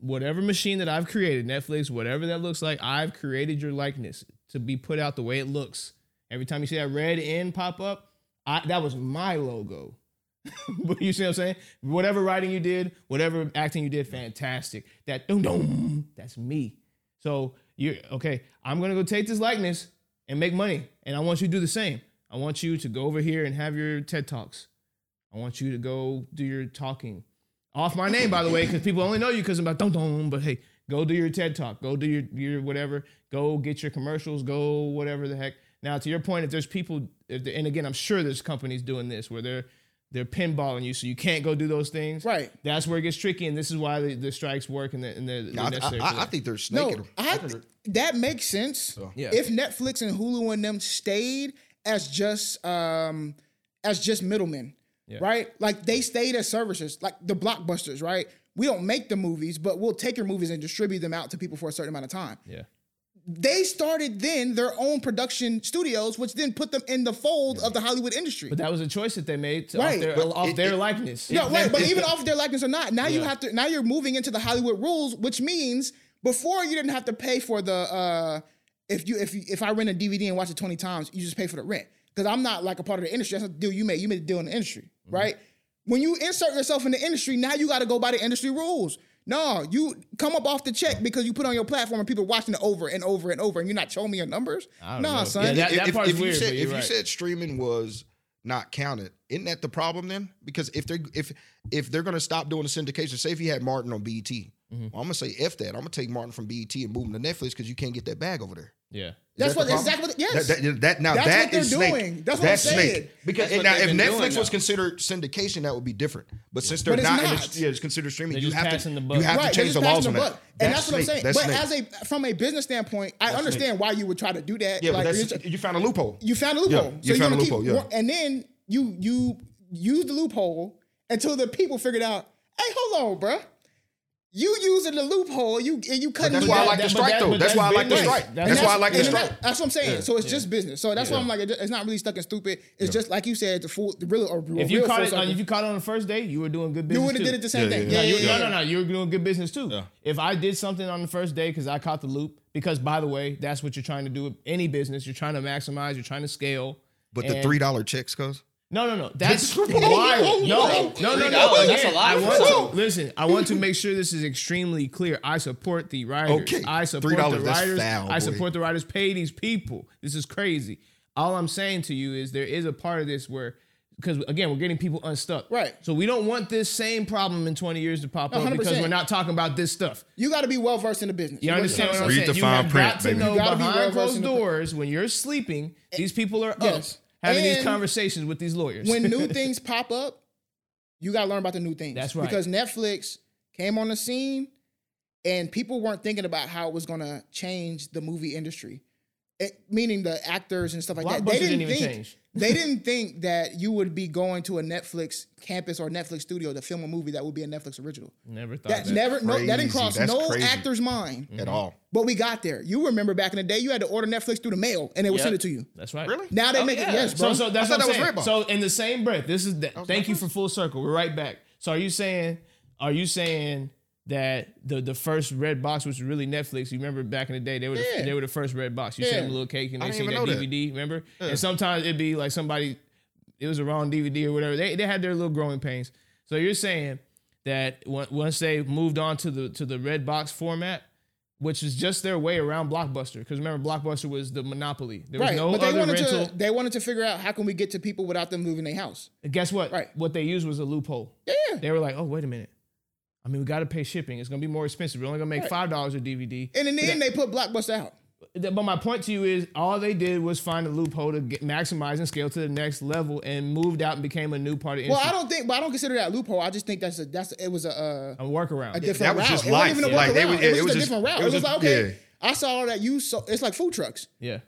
whatever machine that I've created, Netflix, whatever that looks like. I've created your likeness to be put out the way it looks. Every time you see that red N pop up, I, that was my logo. (laughs) but you see what I'm saying? Whatever writing you did, whatever acting you did, fantastic. That dum dum, that's me. So you're okay. I'm gonna go take this likeness and make money, and I want you to do the same. I want you to go over here and have your TED talks. I want you to go do your talking off my name, by the way, because people only know you because I'm about dum. But hey, go do your TED talk, go do your your whatever, go get your commercials, go whatever the heck. Now, to your point, if there's people, if and again, I'm sure there's companies doing this where they're they're pinballing you, so you can't go do those things. Right. That's where it gets tricky, and this is why the, the strikes work and the and the, No, I, necessary. I, I, I that. think they're No. I th- that makes sense. Yeah. If Netflix and Hulu and them stayed as just um as just middlemen, Yeah. right? Like they stayed as services, like the blockbusters, right? We don't make the movies, but we'll take your movies and distribute them out to people for a certain amount of time. yeah. They started then their own production studios, which then put them in the fold of the Hollywood industry. But that was a choice that they made to, Right. off their, But off it- their it- likeness. No, right, but even (laughs) off their likeness or not, now you have to. Now you're moving into the Hollywood rules, which means before you didn't have to pay for the. uh If you if you, if I rent a DVD and watch it twenty times, you just pay for the rent because I'm not like a part of the industry. That's a deal you made. You made a deal in the industry, Mm-hmm. right? When you insert yourself in the industry, now you got to go by the industry rules. No, you come up off the check because you put on your platform and people watching it over and over and over, and you're not showing me your numbers. I don't Nah, know. son. Yeah, that- if, if- part's if you weird, said but you're if you right. said streaming was not counted, isn't that the problem then? Because if they're if if they're gonna stop doing the syndication, say if you had Martin on BET, Mm-hmm. well, I'm gonna say F that. I'm gonna take Martin from BET and move him to Netflix because you can't get that bag over there. Yeah. That's that what exactly. What, yes, That, that, that- now That's that what they're is snake. That's what I'm saying. snake. Because now if Netflix was though. considered syndication, that would be different. But since they're But it's not, and not. it's, yeah, it's considered streaming. They're You have to the buck. you have right, to change the laws passing on the that. And that's, what I'm saying. That's but snake. as a from a business standpoint, I understand why you would try to do that. yeah, like, but you're that's, you found a loophole. you found a loophole. you so found a loophole, yeah. and then you you use the loophole until the people figured out. Hey, hold on, bruh. You using the loophole, you and you cutting that's me why I like the strike though. That's that's why I like the strike. That's- That's why I like the strike. that- that's what I'm saying. So it's just business. So that's why I'm like, it's not really stuck and stupid. It's just like you said, the full, the real, or If you real caught it, circle. if you caught it on the first day, you were doing good business. you would have too. did it the same Yeah, thing. yeah, Yeah, No, yeah, you, yeah. no, no, no. You were doing good business too. Yeah. If I did something on the first day because I caught the loop, because by the way, that's what you're trying to do with any business. You're trying to maximize. You're trying to scale. But the three dollar checks, cuz No, no, no. That's (laughs) Bro, wild. No, no, no, no. that's a lot I want to listen. I want to make sure this is extremely clear. I support the writers. Okay. I support $3, the that's writers. foul, I support the writers. Pay these people. This is crazy. All I'm saying to you is there is a part of this where. Because again, we're getting people unstuck. Right. So we don't want this same problem in 20 years to pop up because 100%. we're not talking about this stuff. You got to be well versed in the business. You understand what I'm Read saying? the you fine have print, got to baby. know You gotta be behind well-versed closed doors when you're sleeping, these people are up Having these conversations with these lawyers. when new (laughs) things pop up, you got to learn about the new things. That's right. Because Netflix came on the scene and people weren't thinking about how it was going to change the movie industry. It, meaning the actors and stuff like that. They didn't didn't, even think change. They didn't think that you would be going to a Netflix campus or Netflix studio to film a movie that would be a Netflix original. Never thought That that. never no that didn't cross That's no crazy. actor's mind. at all. But we got there. You remember back in the day, you had to order Netflix through the mail and they would Yep. send it to you. That's right. Really? Now they Oh, make yeah. it yes, bro. So, so that's I what I'm that saying. was So, in the same breath, this is the, thank you for full circle. We're right back. So, are you saying, are you saying that the the first Redbox, which was really Netflix, you remember back in the day, they were the, Yeah. they were the first Redbox. You Yeah. sent them a little cake and they see that know that. DVD. Remember? And sometimes it'd be like somebody, it was a wrong DVD or whatever. They they had their little growing pains. So you're saying that once they moved on to the to the Redbox format. Which is just their way around Blockbuster, because remember Blockbuster was the monopoly. There was right. no but they wanted rental. to they wanted to figure out how can we get to people without them moving their house. And guess what? Right. What they used was a loophole. Yeah. They were like, oh, wait a minute. I mean, we got to pay shipping. It's going to be more expensive. We're only going to make $5 a DVD. And in the But end, they put Blockbuster out. But my point to you is all they did was find a loophole to get, maximize and scale to the next level and moved out and became a new part of the Well, industry. I don't think, but I don't consider that a loophole. I just think that's a that's a, it was a uh, a workaround. a different that was route. just it wasn't even a Like, they workaround. was- it was it just was a just- different route. it It was was, just- like okay, yeah. I saw that you so it's like food trucks. yeah.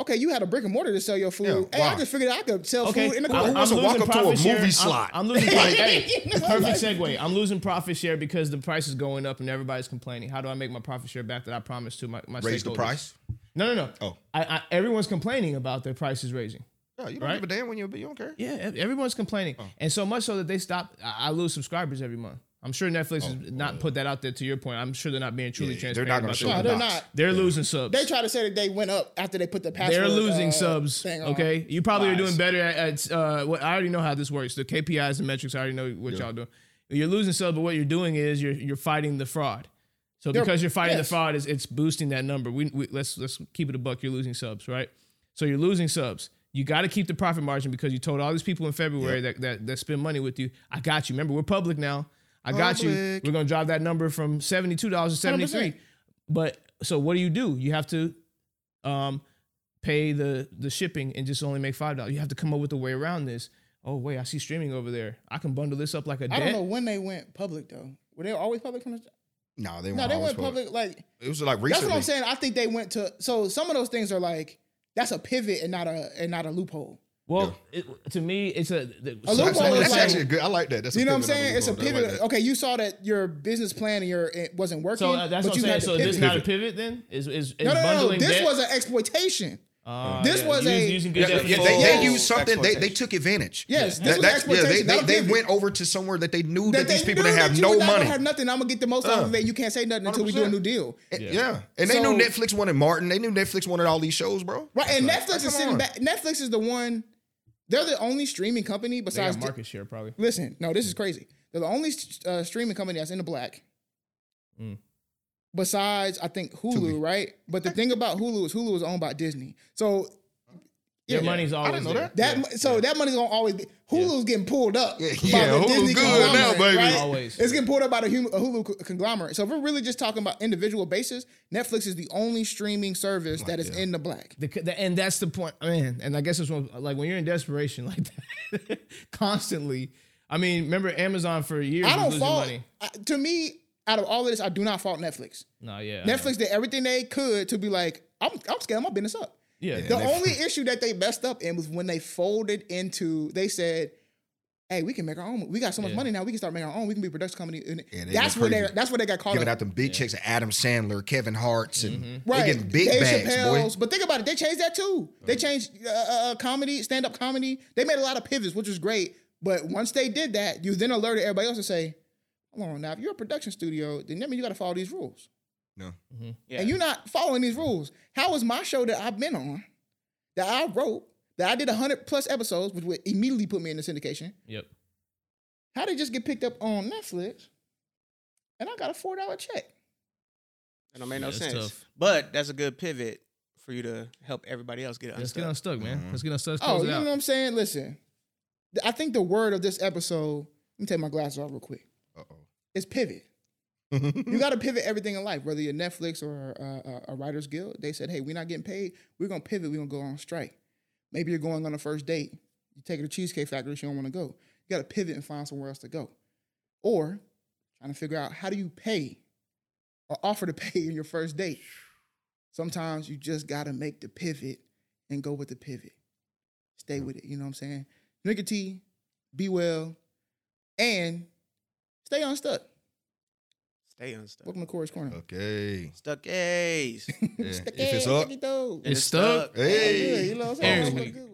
Okay, you had a brick and mortar to sell your food. Yeah, hey, I just figured I could sell Okay, food in the I'm- Who wants to walk up to a profit share. movie I'm- slot? I'm, losing profit. (laughs) hey, perfect segue. I'm losing profit share because the price is going up and everybody's complaining. How do I make my profit share back that I promised to my, my Raise the price. No, no, no. Oh. I, I, everyone's complaining about their prices raising. Yeah, you don't Right? give a damn when you you don't care. Yeah, everyone's complaining, Oh. and so much so that they stop. I, I lose subscribers every month. I'm sure Netflix has not put that out there. To your point, I'm sure they're not being truly Oh, Yeah, they're transparent. not gonna show that. no, the they're docs. not. They're losing subs. They try to say that they went up after they put the password. They're losing uh, subs. Okay, you probably are doing better at. at uh, what I already know how this works. The KPIs and metrics. I already know what y'all doing. You're losing subs, but what you're doing is you're you're fighting the fraud. So They're- because you're fighting yes. the fraud, is it's boosting that number. We, we let's let's keep it a buck. You're losing subs, right? So you're losing subs. You got to keep the profit margin because you told all these people in February that, that that spend money with you. I got you. Remember, we're public now. I got you. We're gonna drive that number from seventy two dollars to seventy three. 100%. But so what do you do? You have to um, pay the the shipping and just only make five dollars. You have to come up with a way around this. Oh wait, I see streaming over there. I can bundle this up like a I don't know when they went public though. Were they always public from the? No, they No, weren't they went public. Like It was like recently. that's what I'm saying. I think they went to. So some of those things are like that's a pivot and not a and not a loophole. Well, it, to me, it's a. The, A so- loophole That's, is that's like- actually a good. I like that. That's You know what I'm saying? the It's a loophole. I like pivot. Okay, you saw that your business plan and your it wasn't working. so uh, that's but what I'm you saying. had So this is not a pivot then? Is is, is no, no, no, no. This debt? was an exploitation. Uh, this was a- using Yeah, good debt yeah, they, they Full used something. They, they took advantage. Yes, That- this was that- exploitation. Yeah, they, they, they went over to somewhere that they knew that, That these people knew didn't have that you no were not money. Have nothing. I'm gonna get the most out of it. You can't say nothing until we do a new deal. yeah. and they knew Netflix wanted Martin. They knew Netflix wanted all these shows, bro. Right, and Netflix is sitting back. Netflix is the one. They're the only streaming company They besides. got market share probably. listen, no, this is crazy. They're the only uh, streaming company that's in the black. Mm. Besides, I think Hulu, Tubi. right? But the thing about Hulu is Hulu is owned by Disney, so Their Yeah. money's always didn't know there. that. that so that money's gonna always be Hulu's getting pulled up. Yeah, by yeah, the Hulu Disney good now, conglomerate, baby. right? Always. It's getting pulled up by the Hulu, a Hulu co- conglomerate. So if we're really just talking about individual basis, Netflix is the only streaming service that is yeah. in the black. The, the, and that's the point, man. And I guess it's when, like when you're in desperation (laughs) like that, constantly. I mean, remember Amazon for years I was don't losing fault. money. I- to me, out of all of this, I do not fault Netflix. No, yeah, I know. Netflix did everything they could to be like, I'm, I'm scaling my business up. Yeah, The Netflix- only (laughs) issue that they messed up in was when they folded into. They said, "Hey, we can make our own. We got so much Yeah. money now. We can start making our own. We can be a production company." And Yeah, that's where they. crazy. That's where they got caught Giving up. out them big checks to Adam Sandler, Kevin Hart's, and Mm-hmm. they getting big Dave bags, Chappelle's. boy. But think about it. They changed that too. They changed uh, uh, comedy, stand up comedy. They made a lot of pivots, which was great. But once they did that, you then alerted everybody else to say, "Hold on, now if you're a production studio, then that means you got to follow these rules." No. Yeah. and you're not following these rules. How is my show that I've been on, that I wrote, that that I did 100 plus episodes, which would immediately put me in the syndication. Yep. How did it just get picked up on Netflix? And I got a $4 check. That don't make no Yeah, that's sense. tough. But that's a good pivot for you to help everybody else get unstuck. Let's unstuck. get unstuck, man. Mhm. Let's get unstuck. Let's Oh, you it know what I'm saying? Listen, I think the word of this episode, let me take my glasses off real quick, Uh-oh. is pivot. You got to (laughs) pivot everything in life, whether you're Netflix or uh, a, a Writers Guild. They said, hey, we're not getting paid. We're going to pivot. We're going to go on strike. Maybe you're going on a first date. You take her to Cheesecake Factory. She don't want to go. You got to pivot and find somewhere else to go. Or trying to figure out how do you pay or offer to (laughs) pay in your first date. Sometimes you just got to make the pivot and go with the pivot. Stay with it. You know what I'm saying? Drink your tea, be well, and stay unstuck. Stay unstuck. Welcome to Corey's Corner. Okay. Stuck A's. Yeah. (laughs) Stuck If it's up, stuck it though. It's stuck. Yeah, Hey. you know what I'm saying? Every That's week. good.